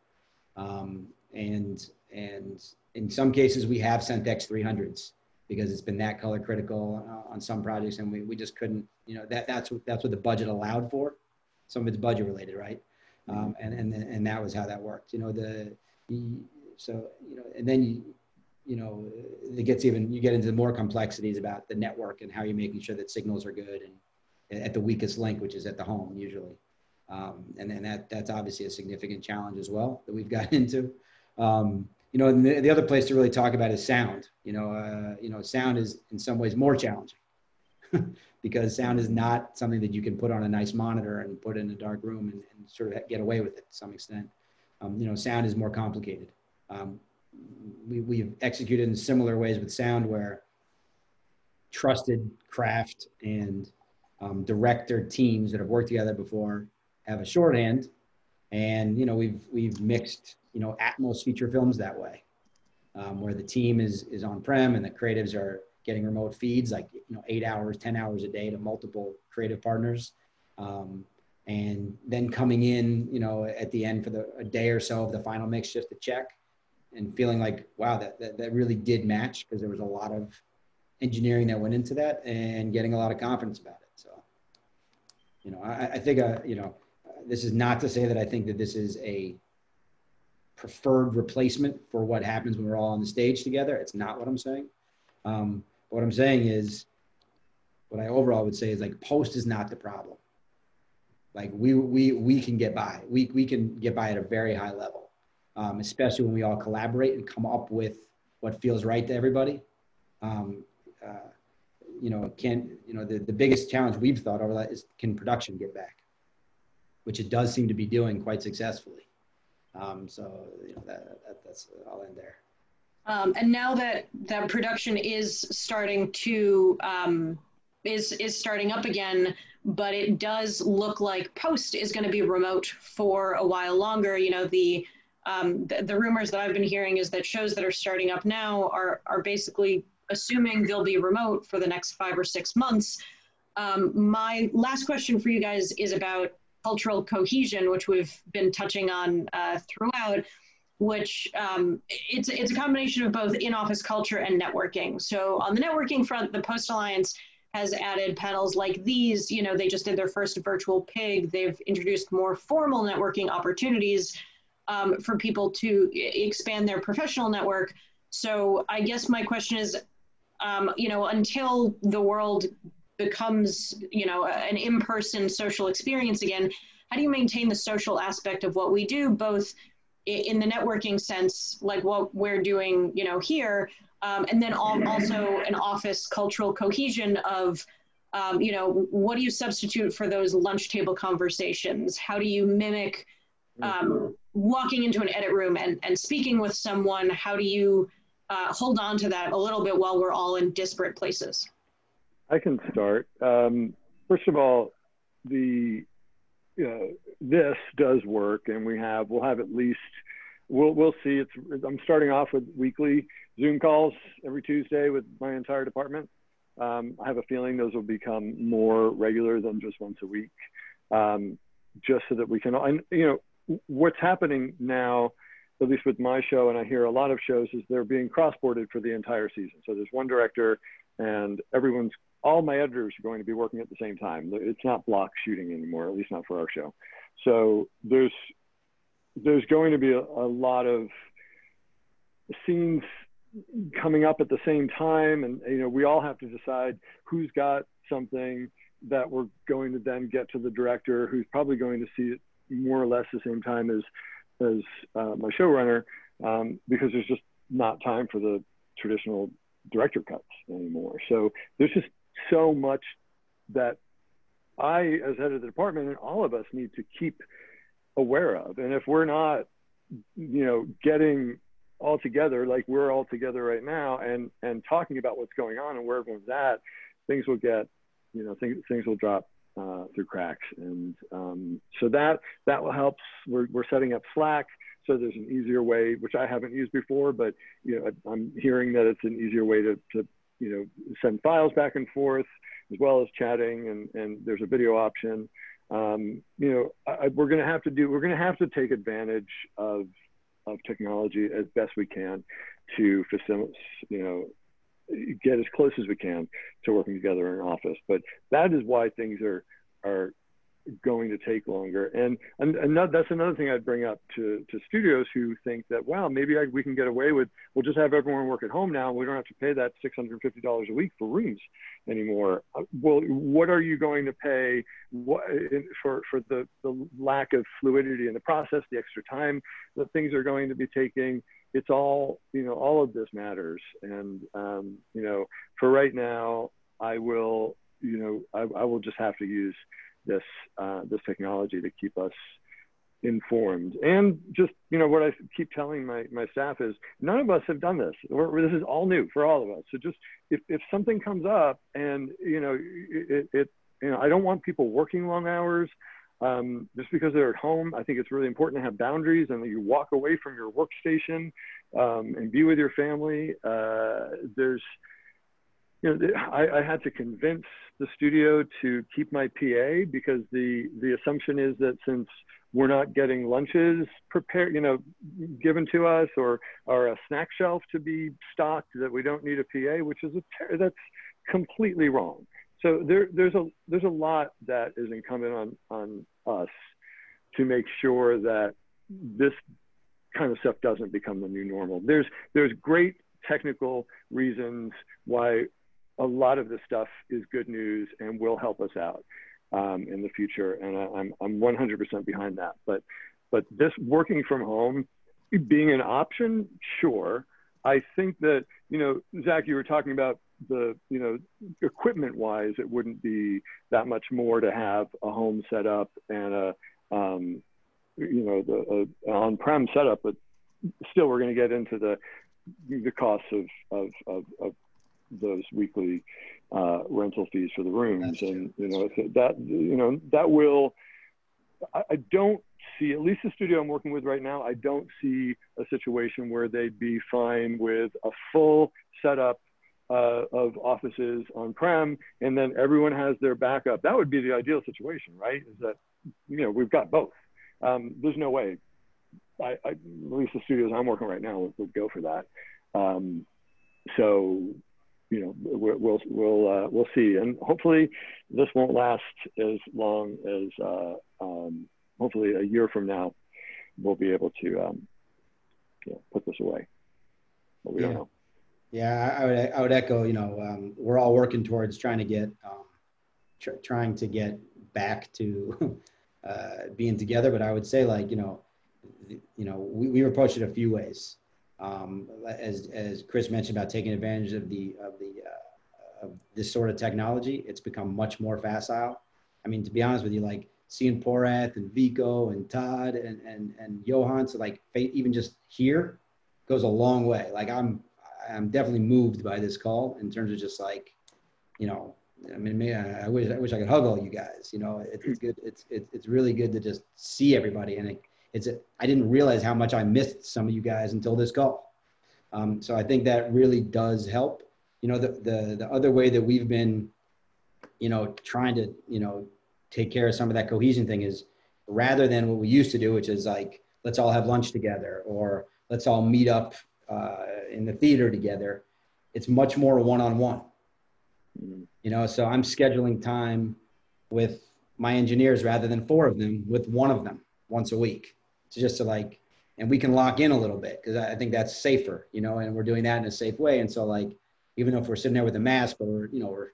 Um, and, and in some cases we have sent X300s because it's been that color critical uh, on some projects and we, we just couldn't, you know, that, that's, what, that's what the budget allowed for. Some of it's budget related, right? Um, and, and, and that was how that worked. You know, the, so, you know, and then you, you know, it gets even, you get into more complexities about the network and how you're making sure that signals are good and, at the weakest link, which is at the home usually. Um, and then that, that's obviously a significant challenge as well that we've got into. Um, you know, the, the, other place to really talk about is sound. You know, uh, you know, sound is in some ways more challenging because sound is not something that you can put on a nice monitor and put in a dark room and, and sort of get away with it to some extent. Um, you know, sound is more complicated. Um, we, we've executed in similar ways with sound where trusted craft and um, director teams that have worked together before have a shorthand, and you know we've we've mixed you know Atmos feature films that way, um, where the team is is on prem and the creatives are getting remote feeds like you know eight hours, ten hours a day to multiple creative partners, um, and then coming in you know at the end for the a day or so of the final mix just to check, and feeling like wow that that, that really did match because there was a lot of engineering that went into that and getting a lot of confidence about it. So, you know, I, I think, uh, you know, this is not to say that I think that this is a preferred replacement for what happens when we're all on the stage together. It's not what I'm saying. Um, what I'm saying is, what I overall would say is like post is not the problem. Like we we we can get by. We we can get by at a very high level, um, especially when we all collaborate and come up with what feels right to everybody. Um, uh, you know, can you know the, the biggest challenge we've thought over that is can production get back, which it does seem to be doing quite successfully. Um, so you know that, that that's I'll end there. Um, and now that that production is starting to um, is is starting up again, but it does look like post is going to be remote for a while longer. You know the, um, the the rumors that I've been hearing is that shows that are starting up now are are basically assuming they'll be remote for the next five or six months. Um, my last question for you guys is about cultural cohesion, which we've been touching on uh, throughout, which um, it's, it's a combination of both in-office culture and networking. So on the networking front, the Post Alliance has added panels like these. You know, they just did their first virtual pig. They've introduced more formal networking opportunities um, for people to expand their professional network. So I guess my question is, um, you know, until the world becomes, you know, an in-person social experience again, how do you maintain the social aspect of what we do, both in the networking sense, like what we're doing, you know, here, um, and then also an office cultural cohesion of, um, you know, what do you substitute for those lunch table conversations? How do you mimic um, walking into an edit room and, and speaking with someone? How do you uh, hold on to that a little bit while we're all in disparate places? I can start. Um, first of all, the uh, this does work, and we have we'll have at least we'll we'll see. It's I'm starting off with weekly Zoom calls every Tuesday with my entire department. Um, I have a feeling those will become more regular than just once a week. Um, just so that we can, and you know, what's happening now, at least with my show, and I hear a lot of shows, is they're being cross-boarded for the entire season. So there's one director, and everyone's, all my editors are going to be working at the same time. It's not block shooting anymore, at least not for our show. So there's there's going to be a, a lot of scenes coming up at the same time and you know we all have to decide who's got something that we're going to then get to the director who's probably going to see it more or less the same time as as uh, my showrunner um, because there's just not time for the traditional director cuts anymore so there's just so much that i as head of the department and all of us need to keep aware of. And if we're not you know getting all together like we're all together right now and and talking about what's going on and where everyone's at things will get you know things things will drop uh, through cracks. And um, so that that will help. We're, we're setting up slack so there's an easier way which i haven't used before but you know i'm hearing that it's an easier way to, to you know send files back and forth as well as chatting and and there's a video option um, you know I, we're going to have to do we're going to have to take advantage of of technology as best we can to facilitate, you know, get as close as we can to working together in an office. But that is why things are are going to take longer. And, and, and that's another thing I'd bring up to, to studios who think that, wow, maybe I, we can get away with, we'll just have everyone work at home now. We don't have to pay that $650 a week for rooms anymore. Uh, well, what are you going to pay what, for, for the, the lack of fluidity in the process, the extra time that things are going to be taking? It's all, you know, all of this matters. And, um, you know, for right now, I will, you know, I, I will just have to use this uh, this technology to keep us informed. And just you know what i keep telling my my staff is none of us have done this. We're, this is all new for all of us. So just if, if something comes up and you know it, it you know i don't want people working long hours um, just because they're at home i think it's really important to have boundaries and that you walk away from your workstation um, and be with your family. Uh, there's you know, I, I, had to convince the studio to keep my PA because the the assumption is that since we're not getting lunches prepared, you know, given to us or or a snack shelf to be stocked, that we don't need a PA, which is a that's completely wrong. So there, there's a there's a lot that is incumbent on on us to make sure that this kind of stuff doesn't become the new normal. There's there's great technical reasons why a lot of this stuff is good news and will help us out um, in the future. And I, am I'm 100% behind that. But but this working from home being an option, sure. I think that you know, Zak, you were talking about the you know equipment wise, it wouldn't be that much more to have a home setup and a um, you know the on-prem setup, but still we're going to get into the the costs of, of, of, of those weekly uh, rental fees for the rooms, and you know that you know that will. I, I don't see at least the studio I'm working with right now. I don't see a situation where they'd be fine with a full setup uh, of offices on prem, and then everyone has their backup. That would be the ideal situation, right? Is that you know we've got both. Um, there's no way. I, I, at least the studios I'm working right now would, would go for that. Um, so you know we'll we'll uh, we'll see, and hopefully this won't last as long as uh, um, hopefully a year from now we'll be able to um, you know, put this away, but we yeah. don't know. Yeah, I would I would echo. You know, um, we're all working towards trying to get um, tr- trying to get back to uh, being together, but I would say like you know, you know, we, we approached it a few ways um, as, as Chris mentioned about taking advantage of the of the uh, of this sort of technology, it's become much more facile. I mean, to be honest with you, like seeing Porath and Vico and Todd and and and Johan, so like even just here goes a long way. Like I'm I'm definitely moved by this call in terms of just like, you know, I mean, I wish I wish I could hug all you guys. You know, it, it's good. It's it, it's really good to just see everybody, and it it's I didn't realize how much I missed some of you guys until this call. Um, so I think that really does help. You know, the, the, the other way that we've been, you know, trying to, you know, take care of some of that cohesion thing is, rather than what we used to do, which is like, let's all have lunch together or let's all meet up uh, in the theater together. It's much more one-on-one. Mm-hmm. You know, so I'm scheduling time with my engineers rather than four of them with one of them once a week. It's just to like, and we can lock in a little bit because I think that's safer, you know, and we're doing that in a safe way. And so like, even if we're sitting there with a mask, but we're, you know, we're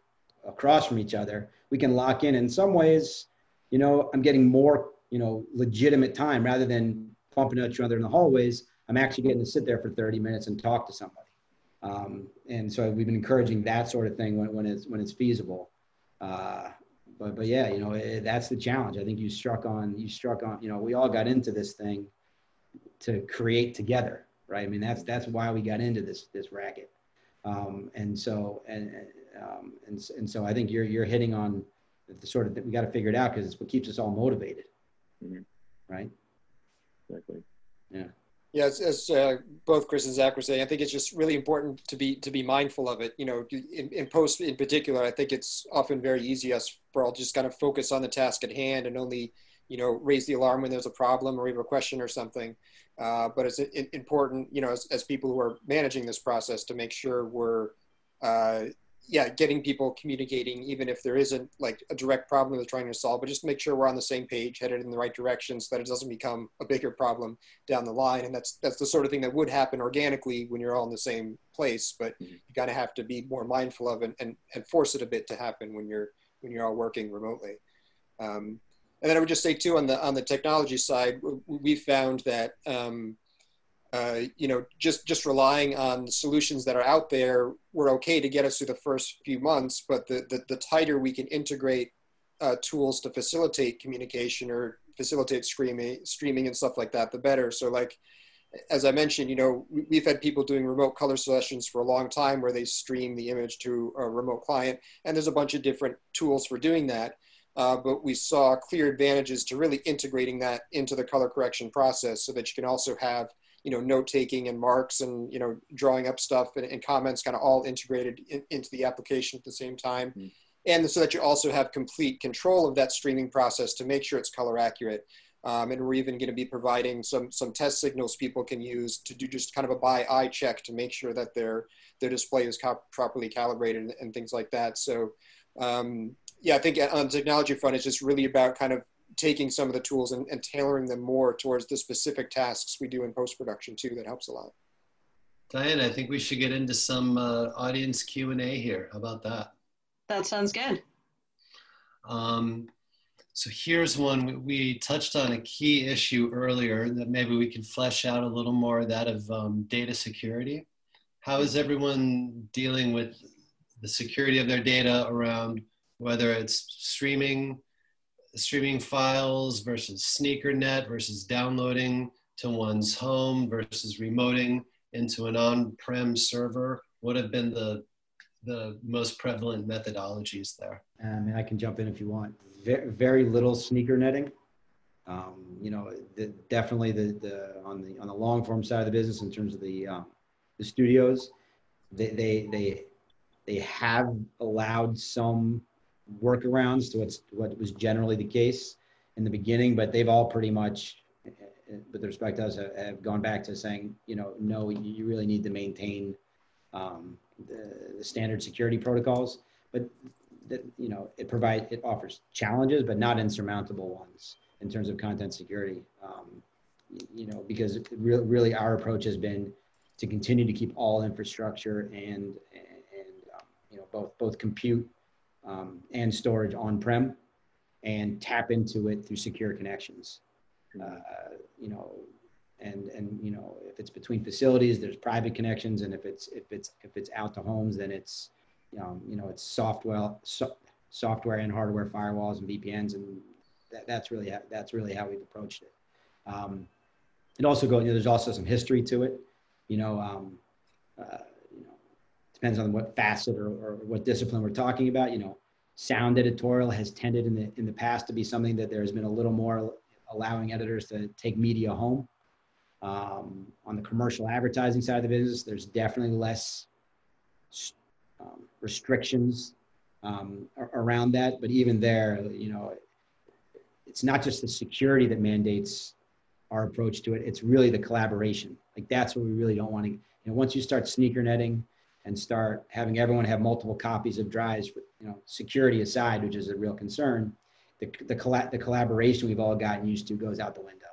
across from each other, we can lock in. In some ways, you know, I'm getting more, you know, legitimate time rather than bumping each other in the hallways. I'm actually getting to sit there for 30 minutes and talk to somebody. Um, and so we've been encouraging that sort of thing when, when it's when it's feasible. Uh, but but yeah, you know it, that's the challenge. I think you struck on you struck on. You know, we all got into this thing to create together, right? I mean, that's that's why we got into this this racket. Um, and so and um, and and so I think you're you're hitting on the sort of that we got to figure it out because it's what keeps us all motivated, mm-hmm. right? Exactly. Yeah. Yeah, as, as uh, both Chris and Zak were saying, I think it's just really important to be to be mindful of it. You know, in, in post in particular, I think it's often very easy us for all just kind of focus on the task at hand and only you know raise the alarm when there's a problem or have a question or something. Uh, but it's important, you know, as, as people who are managing this process to make sure we're uh, yeah, getting people communicating, even if there isn't like a direct problem they're trying to solve, but just make sure we're on the same page, headed in the right direction, so that it doesn't become a bigger problem down the line. And that's that's the sort of thing that would happen organically when you're all in the same place, but mm-hmm. you kind of have to be more mindful of and, and and force it a bit to happen when you're when you're all working remotely. Um, and then I would just say too on the on the technology side, we found that. Um, uh, you know, just just relying on solutions that are out there were okay to get us through the first few months, but the the, the tighter we can integrate uh, tools to facilitate communication or facilitate streaming streaming and stuff like that, the better. So like as I mentioned, you know, we've had people doing remote color sessions for a long time where they stream the image to a remote client, and there's a bunch of different tools for doing that. Uh, but we saw clear advantages to really integrating that into the color correction process so that you can also have you know, note taking and marks and, you know, drawing up stuff and, and comments kind of all integrated in, into the application at the same time. Mm. And so that you also have complete control of that streaming process to make sure it's color accurate. Um, and we're even going to be providing some some test signals people can use to do just kind of a by eye check to make sure that their their display is properly calibrated and, and, things like that. So um, yeah, I think on the technology front, it's just really about kind of taking some of the tools and, and tailoring them more towards the specific tasks we do in post-production too that helps a lot. Diane i think we should get into some uh, audience q&a here. How about that? That sounds good. Um, so here's one we touched on a key issue earlier that maybe we can flesh out a little more that of um, data security. How is everyone dealing with the security of their data around whether it's streaming streaming files versus sneakernet versus downloading to one's home versus remoting into an on-prem server would have been the the most prevalent methodologies there. I mean, I can jump in if you want. Very, very little sneaker netting. Um, you know, the, definitely the, the on the on the long form side of the business in terms of the um, the studios, they, they they they have allowed some workarounds to what's what was generally the case in the beginning, but they've all pretty much, with respect to us, have gone back to saying, you know, no, you really need to maintain um, the, the, standard security protocols. But that you know, it provides it offers challenges, but not insurmountable ones in terms of content security. Um, you know, because really, our approach has been to continue to keep all infrastructure and and, and um, you know both both compute um, and storage on-prem and tap into it through secure connections. Uh, you know, and and you know if it's between facilities, there's private connections, and if it's if it's if it's out to homes, then it's you know you know it's software so, software and hardware firewalls and VPNs, and that, that's really how, that's really how we've approached it. Um, it also goes, you know, there's also some history to it. You know, um, uh, depends on what facet or, or what discipline we're talking about. You know, sound editorial has tended in the in the past to be something that there has been a little more allowing editors to take media home. Um, on the commercial advertising side of the business, there's definitely less um, restrictions um, around that. But even there, you know, it's not just the security that mandates our approach to it. It's really the collaboration. Like that's what we really don't want to. You know, once you start sneaker netting and start having everyone have multiple copies of drives, you know, security aside, which is a real concern, the the, colla- the collaboration we've all gotten used to goes out the window.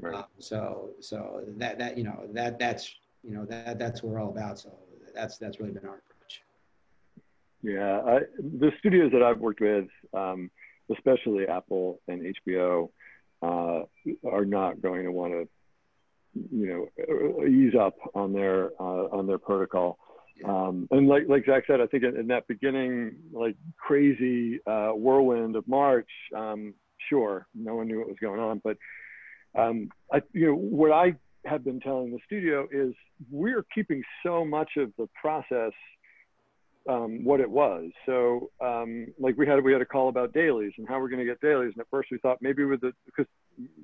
Right. Uh, so so that that you know that that's you know that that's what we're all about. So that's that's really been our approach. Yeah, I, the studios that I've worked with, um, especially Apple and HBO, uh, are not going to want to, you know, ease up on their uh, on their protocol. Um, and like like Zak said, I think in, in that beginning, like crazy uh, whirlwind of March, um, sure, no one knew what was going on. But um, I, you know, what I have been telling the studio is we're keeping so much of the process um, what it was. So um, like we had we had a call about dailies and how we're going to get dailies. And at first we thought maybe with the because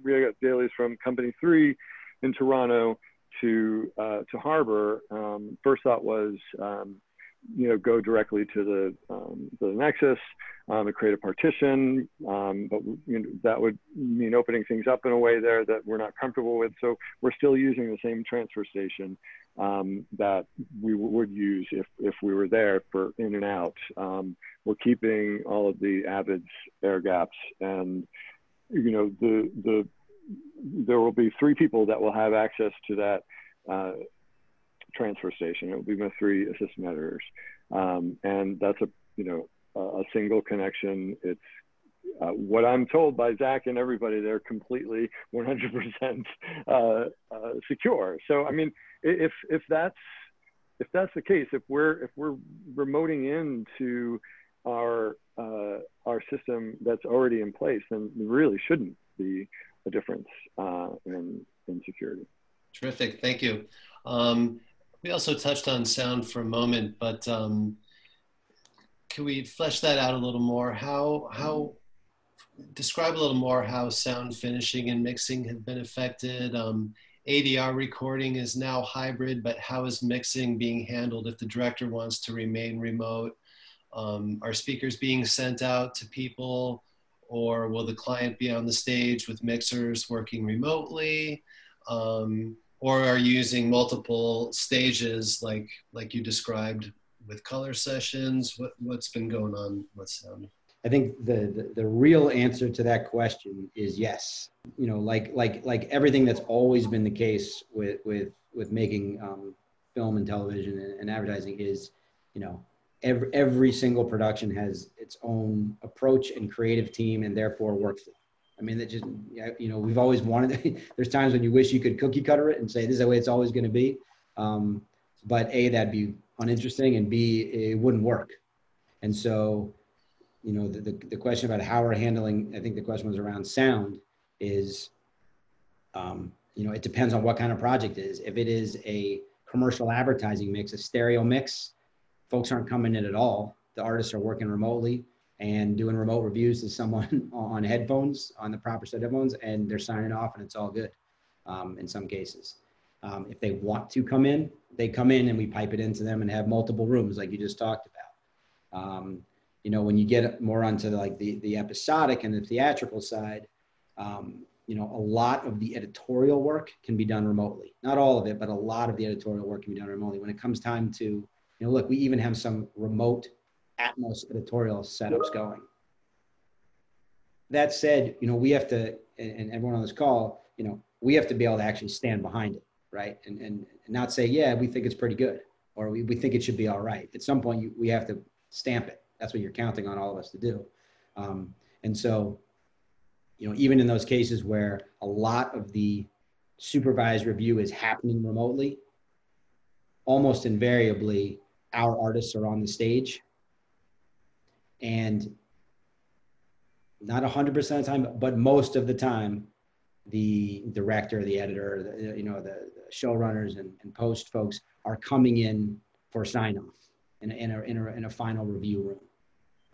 we got dailies from Company Three in Toronto to uh, to Harbor. Um, first thought was um, you know go directly to the um, the NEXIS um, and create a partition, um, but you know, that would mean opening things up in a way there that we're not comfortable with. So we're still using the same transfer station um, that we would use if, if we were there for in and out. We're keeping all of the Avids air gaps and, you know, the, the, there will be three people that will have access to that uh, transfer station. It will be my three assistant editors. Um, and that's a, you know, a, a single connection. It's uh, what I'm told by Zak and everybody, they're completely 100% uh, uh, secure. So, I mean, if if that's if that's the case, if we're if we're remoting into our uh, our system that's already in place, then we really shouldn't be a difference uh, in in security. Terrific, thank you. Um, we also touched on sound for a moment, but um, can we flesh that out a little more? How how describe a little more how sound finishing and mixing have been affected? Um, ADR recording is now hybrid, but how is mixing being handled if the director wants to remain remote? Um, are speakers being sent out to people or will the client be on the stage with mixers working remotely? Um, or are you using multiple stages like, like you described with color sessions? What, what's been going on with sound? I think the, the, the real answer to that question is yes. You know, like like like everything that's always been the case with with with making um, film and television and, and advertising is, you know, every every single production has its own approach and creative team and therefore workflow. I mean, that just you know we've always wanted. there's times when you wish you could cookie cutter it and say this is the way it's always going to be, um, but a that'd be uninteresting and b it wouldn't work, and so you know, the, the, the, question about how we're handling, I think the question was around sound is, um, you know, it depends on what kind of project it is. If it is a commercial advertising mix, a stereo mix, folks aren't coming in at all. The artists are working remotely and doing remote reviews to someone on headphones, on the proper set of headphones, and they're signing off and it's all good um, in some cases. Um, if they want to come in, they come in and we pipe it into them and have multiple rooms like you just talked about. Um, you know, when you get more onto like the, the episodic and the theatrical side, um, you know, a lot of the editorial work can be done remotely. Not all of it, but a lot of the editorial work can be done remotely. When it comes time to, you know, look, we even have some remote Atmos editorial setups going. That said, you know, we have to, and everyone on this call, you know, we have to be able to actually stand behind it, right? And, and, not say, yeah, we think it's pretty good, or we, we think it should be all right. At some point, you, we have to stamp it that's what you're counting on all of us to do. Um, and so, you know, even in those cases where a lot of the supervised review is happening remotely, almost invariably our artists are on the stage and not 100% of the time but most of the time the director the editor the, you know the, the showrunners and, and post folks are coming in for sign off in in, a, in, a, in a final review room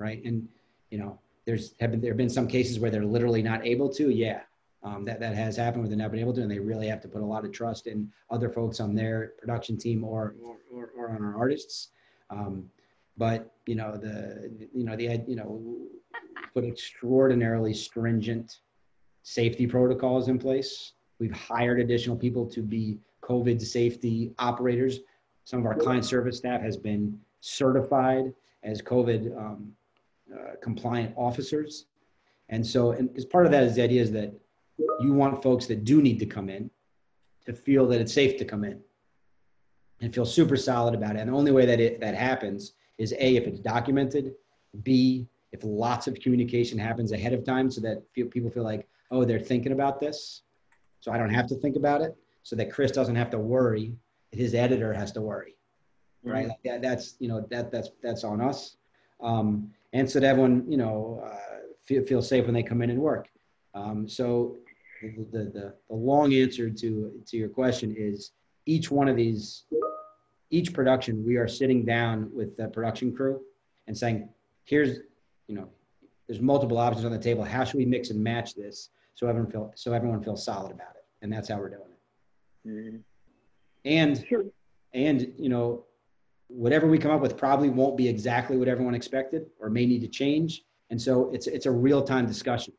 right? And you know, there's have been there have been some cases where they're literally not able to. Yeah, um, that that has happened where they're not been able to, and they really have to put a lot of trust in other folks on their production team or or, or, or on our artists. Um, but you know the you know the you know put extraordinarily stringent safety protocols in place. We've hired additional people to be COVID safety operators. Some of our client service staff has been certified as COVID um, uh, compliant officers. And so, and as part of that is the idea is that you want folks that do need to come in to feel that it's safe to come in and feel super solid about it. And the only way that it that happens is a if it's documented, b if lots of communication happens ahead of time, so that people feel like oh they're thinking about this, so I don't have to think about it, so that Chris doesn't have to worry, his editor has to worry, right? Like that, that's you know that that's that's on us, um, and so that everyone you know uh, feel feel safe when they come in and work. Um, so the, the, the, the long answer to, to your question is each one of these, each production, we are sitting down with the production crew and saying, here's, you know, there's multiple options on the table. How should we mix and match this so everyone feel so everyone feels solid about it? And that's how we're doing it. Mm-hmm. And sure. and you know, whatever we come up with probably won't be exactly what everyone expected or may need to change. And so it's it's a real time discussion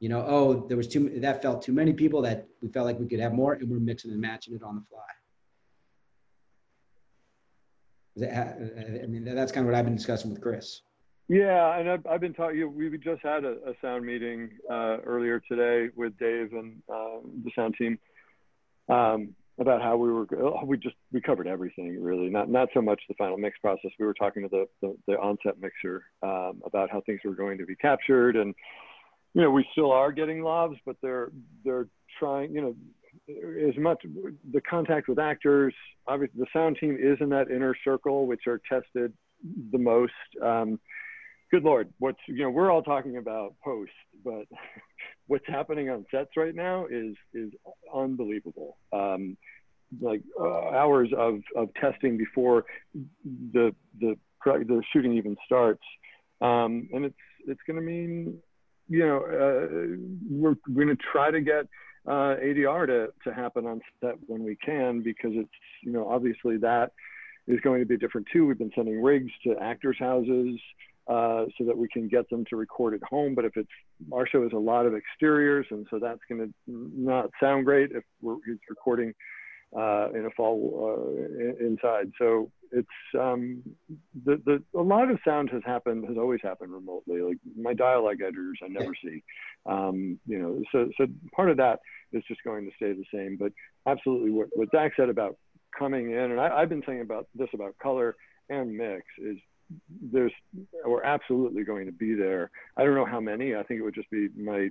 you know, oh, there was too that felt too many people that we felt like we could have more, and we're mixing and matching it on the fly. That, I mean, that's kind of what I've been discussing with Chris. Yeah, and I've, I've been talking. We just had a, a sound meeting uh, earlier today with Dave and uh, the sound team um, about how we were. Oh, we just we covered everything really. Not not so much the final mix process. We were talking to the the, the onset mixer um, about how things were going to be captured and you know, we still are getting lavs, but they're they're trying, you know, as much the contact with actors. Obviously, the sound team is in that inner circle, which are tested the most. Um, good lord, what's you know, we're all talking about post, but what's happening on sets right now is is unbelievable. Um, like uh, hours of of testing before the the the shooting even starts, um, and it's it's going to mean you know, uh, we're going to try to get uh, ADR to, to happen on set when we can because it's, you know, obviously that is going to be different too. We've been sending rigs to actors' houses uh, so that we can get them to record at home. But if it's our show is a lot of exteriors, and so that's going to not sound great if we're recording uh, in a fall uh, inside. So it's um, the the a lot of sound has happened has always happened remotely. Like my dialogue editors, I never see. Um, you know, so so part of that is just going to stay the same. But absolutely, what what Zak said about coming in, and I, I've been saying about this about color and mix is there's we're absolutely going to be there. I don't know how many. I think it would just be my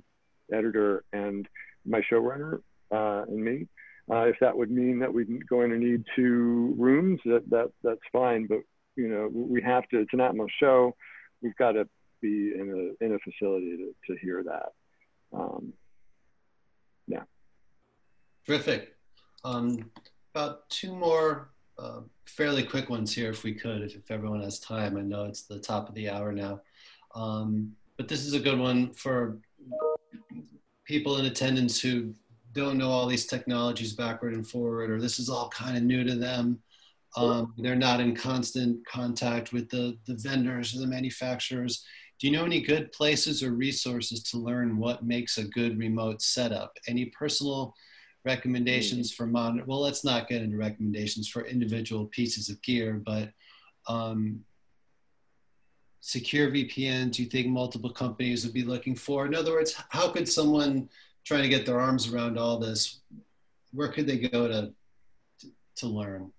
editor and my showrunner uh, and me. Uh, if that would mean that we're going to need two rooms, that, that that's fine. But you know, we have to. It's an Atmos show. We've got to be in a in a facility to to hear that. Um, yeah. Terrific. Um, about two more uh, fairly quick ones here, if we could, if, if, everyone has time. I know it's the top of the hour now, um, but this is a good one for people in attendance who don't know all these technologies backward and forward, or this is all kind of new to them. Um, they're not in constant contact with the, the vendors or the manufacturers. Do you know any good places or resources to learn what makes a good remote setup? Any personal recommendations for monitor? Well, let's not get into recommendations for individual pieces of gear, but um, secure VPN, do you think multiple companies would be looking for? In other words, how could someone trying to get their arms around all this, where could they go to to learn?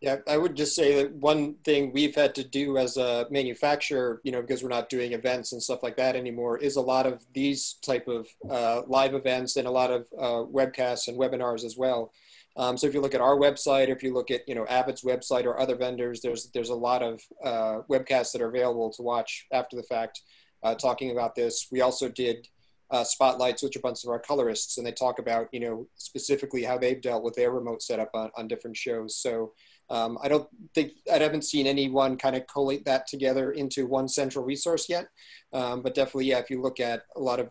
Yeah, I would just say that one thing we've had to do as a manufacturer, you know, because we're not doing events and stuff like that anymore, is a lot of these type of uh, live events and a lot of uh, webcasts and webinars as well. Um, so if you look at our website, if you look at you know Avid's website or other vendors, there's there's a lot of uh, webcasts that are available to watch after the fact, uh, talking about this. We also did uh, spotlights which a bunch of our colorists and they talk about you know specifically how they've dealt with their remote setup on, on different shows. So um, i don't think i haven't seen anyone kind of collate that together into one central resource yet. Um, but definitely yeah if you look at a lot of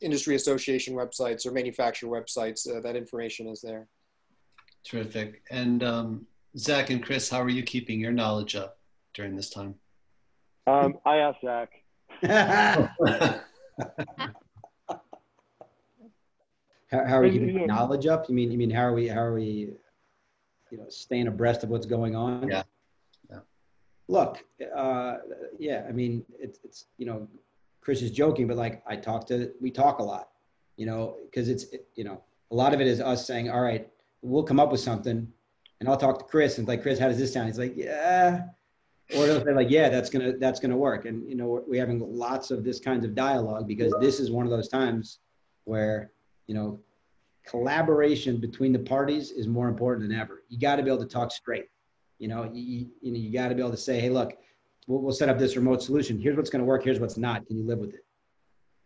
industry association websites or manufacturer websites uh, that information is there. Terrific. And um, Zak and chris how are you keeping your knowledge up during this time? Um, i asked Zak how, how are you keeping knowledge up? You mean you mean how are we how are we you know staying abreast of what's going on? Yeah. Yeah. Look, uh, yeah, I mean it's it's you know Chris is joking, but like I talk to we talk a lot, you know, because it's it, you know a lot of it is us saying, all right, we'll come up with something, and I'll talk to Chris and like Chris, how does this sound? He's like, yeah, or they'll say like, yeah, that's gonna that's gonna work. And you know, we're having lots of this kinds of dialogue because this is one of those times where you know collaboration between the parties is more important than ever. You got to be able to talk straight. You know, you, you know, you got to be able to say, hey, look, we'll, we'll set up this remote solution. Here's what's going to work. Here's what's not. Can you live with it?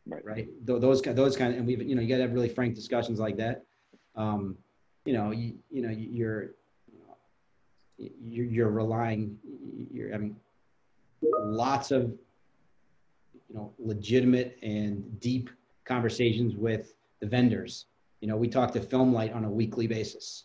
Right. Right. Those those kind of, and we've you know you got to have really frank discussions like that. Um, you know, you, you know, you're you're, you're relying, you're having lots of, you know, legitimate and deep conversations with the vendors. You know, we talk to FilmLight on a weekly basis.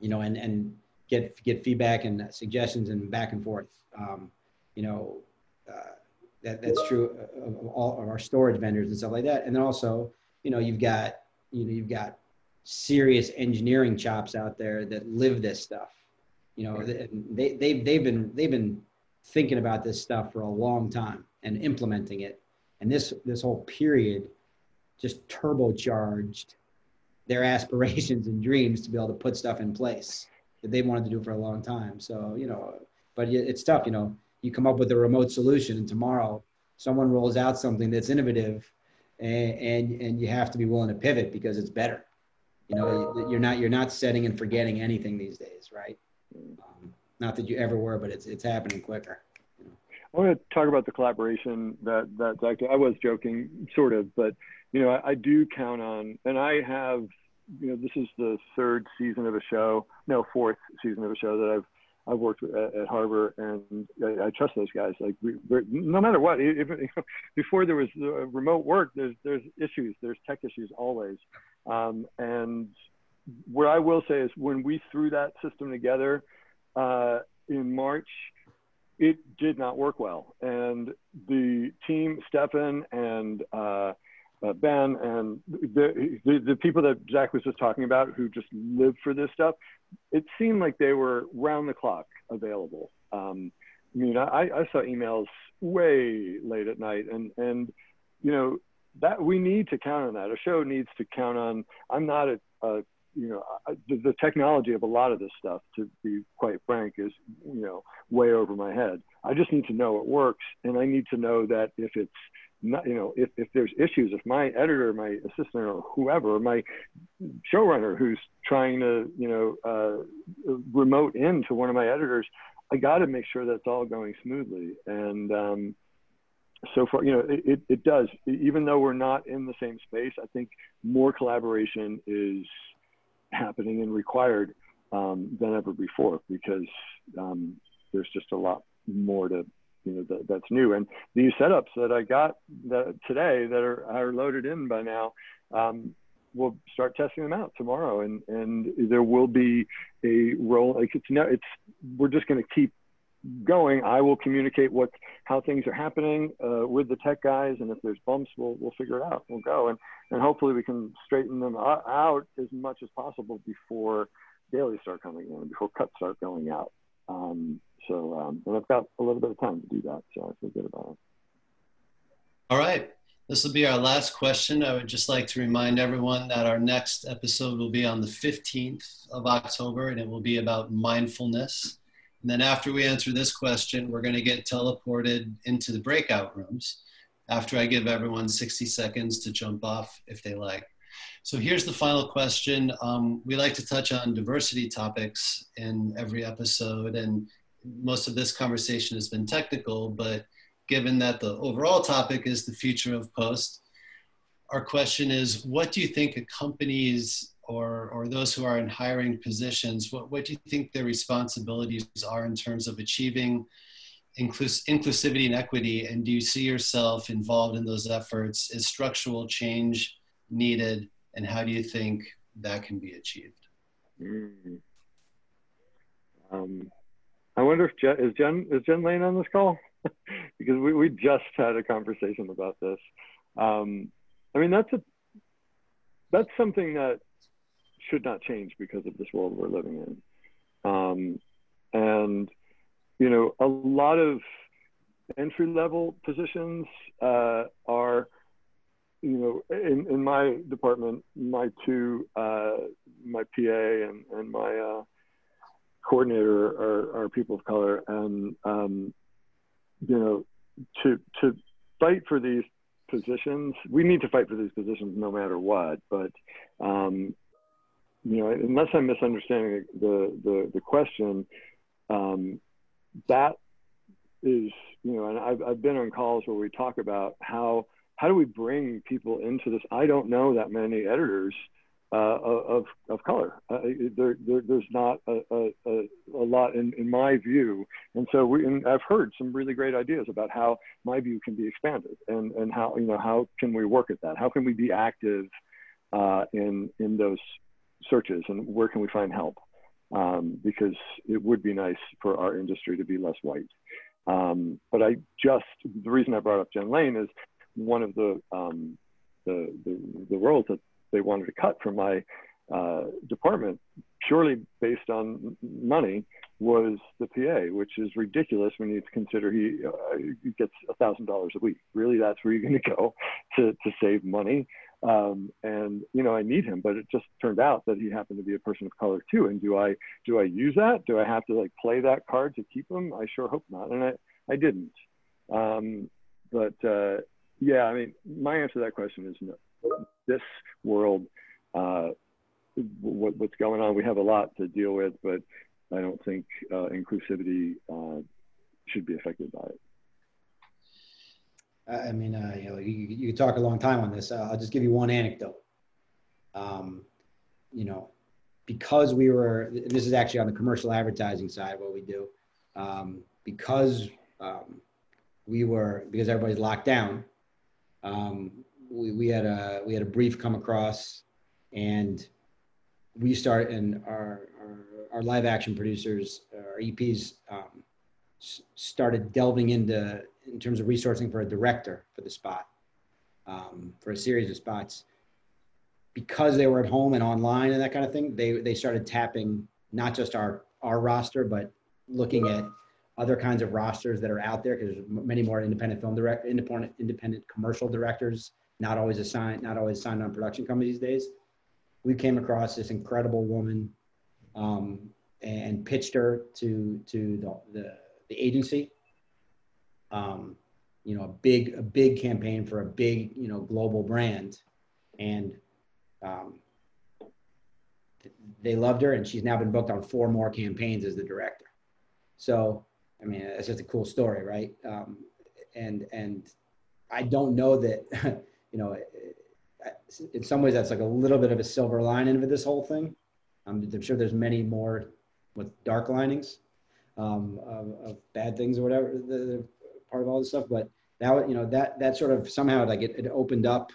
You know, and and get get feedback and suggestions and back and forth. Um, you know, uh, that that's true of all of our storage vendors and stuff like that. And then also, you know, you've got you know you've got serious engineering chops out there that live this stuff you know, they, they, they've been, they've been thinking about this stuff for a long time and implementing it. And this, this whole period just turbocharged their aspirations and dreams to be able to put stuff in place that they wanted to do for a long time. So, you know, but it's tough, you know, you come up with a remote solution and tomorrow someone rolls out something that's innovative and, and, and you have to be willing to pivot because it's better. You know, you're not, you're not setting and forgetting anything these days, right? Um, not that you ever were, but it's it's happening quicker. I want to talk about the collaboration that that. I was joking, sort of, but you know, I, I do count on, and I have, you know, this is the third season of a show, no, fourth season of a show that I've I've worked at, at Harbor, and I, I, trust those guys. Like, we, no matter what, if, before there was uh, remote work, there's there's issues, there's tech issues always, um, and what I will say is when we threw that system together uh, in March, it did not work well. And the team, Stefan and uh, uh, Ben and the, the, the, people that Zak was just talking about who just live for this stuff, it seemed like they were round the clock available. Um, I mean, I, I saw emails way late at night and, and, you know, that we need to count on that. A show needs to count on, I'm not a, a you know, the, the, technology of a lot of this stuff, to be quite frank, is, you know, way over my head. I just need to know it works. And I need to know that if it's not, you know, if, if there's issues, if my editor, my assistant or whoever, my showrunner who's trying to, you know, uh, remote into one of my editors, I got to make sure that's all going smoothly. And, um, so far, you know, it, it does. Even though we're not in the same space, I think more collaboration is happening and required um, than ever before because um, there's just a lot more to you know that, that's new. And these setups that i got that today that are, are loaded in by now um, we'll start testing them out tomorrow. And and there will be a role like it's no it's we're just going to keep going, I will communicate what how things are happening uh, with the tech guys, and if there's bumps, we'll we'll figure it out. We'll go, and and hopefully we can straighten them out as much as possible before dailies start coming in, before cuts start going out. Um, so, um, and I've got a little bit of time to do that, so I feel good about it. All right. This will be our last question. I would just like to remind everyone that our next episode will be on the 15th of October, and it will be about mindfulness. And then after we answer this question, we're going to get teleported into the breakout rooms after I give everyone 60 seconds to jump off if they like. So here's the final question. Um, we like to touch on diversity topics in every episode, and most of this conversation has been technical, but given that the overall topic is the future of post, our question is what do you think a company's or, or those who are in hiring positions, what, what do you think their responsibilities are in terms of achieving inclus- inclusivity and equity? And do you see yourself involved in those efforts? Is structural change needed? And how do you think that can be achieved? Mm. Um, I wonder if Jen, is Jen is Jen Lane on this call? because we, we just had a conversation about this. Um, I mean, that's a that's something that should not change because of this world we're living in. Um, and you know, a lot of entry level positions uh, are, you know, in, in my department, my two, uh, my PA and, and my uh, coordinator are, are people of color. And, um, you know, to, to fight for these positions, we need to fight for these positions no matter what. But, um, you know, unless I'm misunderstanding the, the, the question, um, that is, you know, and I've, I've been on calls where we talk about how, how do we bring people into this? I don't know that many editors uh, of, of color. Uh, there, there, there's not a, a, a, lot in, in my view. And so we, and I've heard some really great ideas about how my view can be expanded and, and how, you know, how can we work at that? How can we be active uh, in, in those searches and where can we find help? Um, because it would be nice for our industry to be less white. Um, but I just, the reason I brought up Jen Lane is one of the, um, the, the, the roles that they wanted to cut from my uh, department purely based on money was the PA, which is ridiculous when you consider he, uh, gets a thousand dollars a week. Really, that's where you're going to go to to save money. Um, and you know, I need him, but it just turned out that he happened to be a person of color too. And do I do I use that? Do I have to like play that card to keep him? I sure hope not. And I I didn't. Um, but uh, yeah, I mean, my answer to that question is no this world, uh, what, what's going on, we have a lot to deal with, but I don't think uh, inclusivity uh, should be affected by it. I mean, uh, you know, you, you could talk a long time on this. Uh, I'll just give you one anecdote. Um, you know, because we were, this is actually on the commercial advertising side, what we do. Um, because um, we were, because everybody's locked down, um, we, we had a we had a brief come across, and we start and our our, our live action producers, our EPs, um, started delving into in terms of resourcing for a director for the spot, um, for a series of spots. Because they were at home and online and that kind of thing, they they started tapping not just our our roster, but looking at other kinds of rosters that are out there because many more independent film direct independent independent commercial directors not always assigned, not always signed on production companies these days. We came across this incredible woman um, and pitched her to to the the, the agency. Um, you know, a big a big campaign for a big you know global brand, and um, they loved her, and she's now been booked on four more campaigns as the director. So, I mean, it's just a cool story, right? Um, and and I don't know that you know, in some ways that's like a little bit of a silver lining of this whole thing. I'm, I'm sure there's many more with dark linings um, of, of, bad things or whatever, the, part of all this stuff. But that, you know, that, that sort of somehow like it, it opened up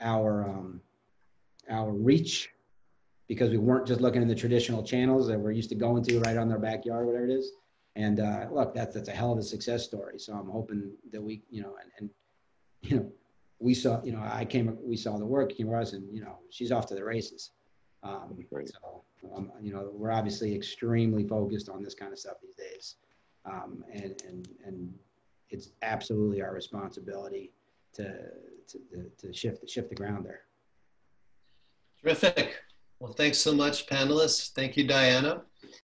our, um, our reach because we weren't just looking in the traditional channels that we're used to going to right on their backyard, whatever it is. And uh, look, that's, that's a hell of a success story. So I'm hoping that we, you know, and, and you know, we saw, you know, I came, we saw the work, came across, and you know, she's off to the races. Um, so, um, you know, we're obviously extremely focused on this kind of stuff these days, um, and and and it's absolutely our responsibility to to, to shift shift the ground there. Terrific. Well, thanks so much, panelists. Thank you, Diana.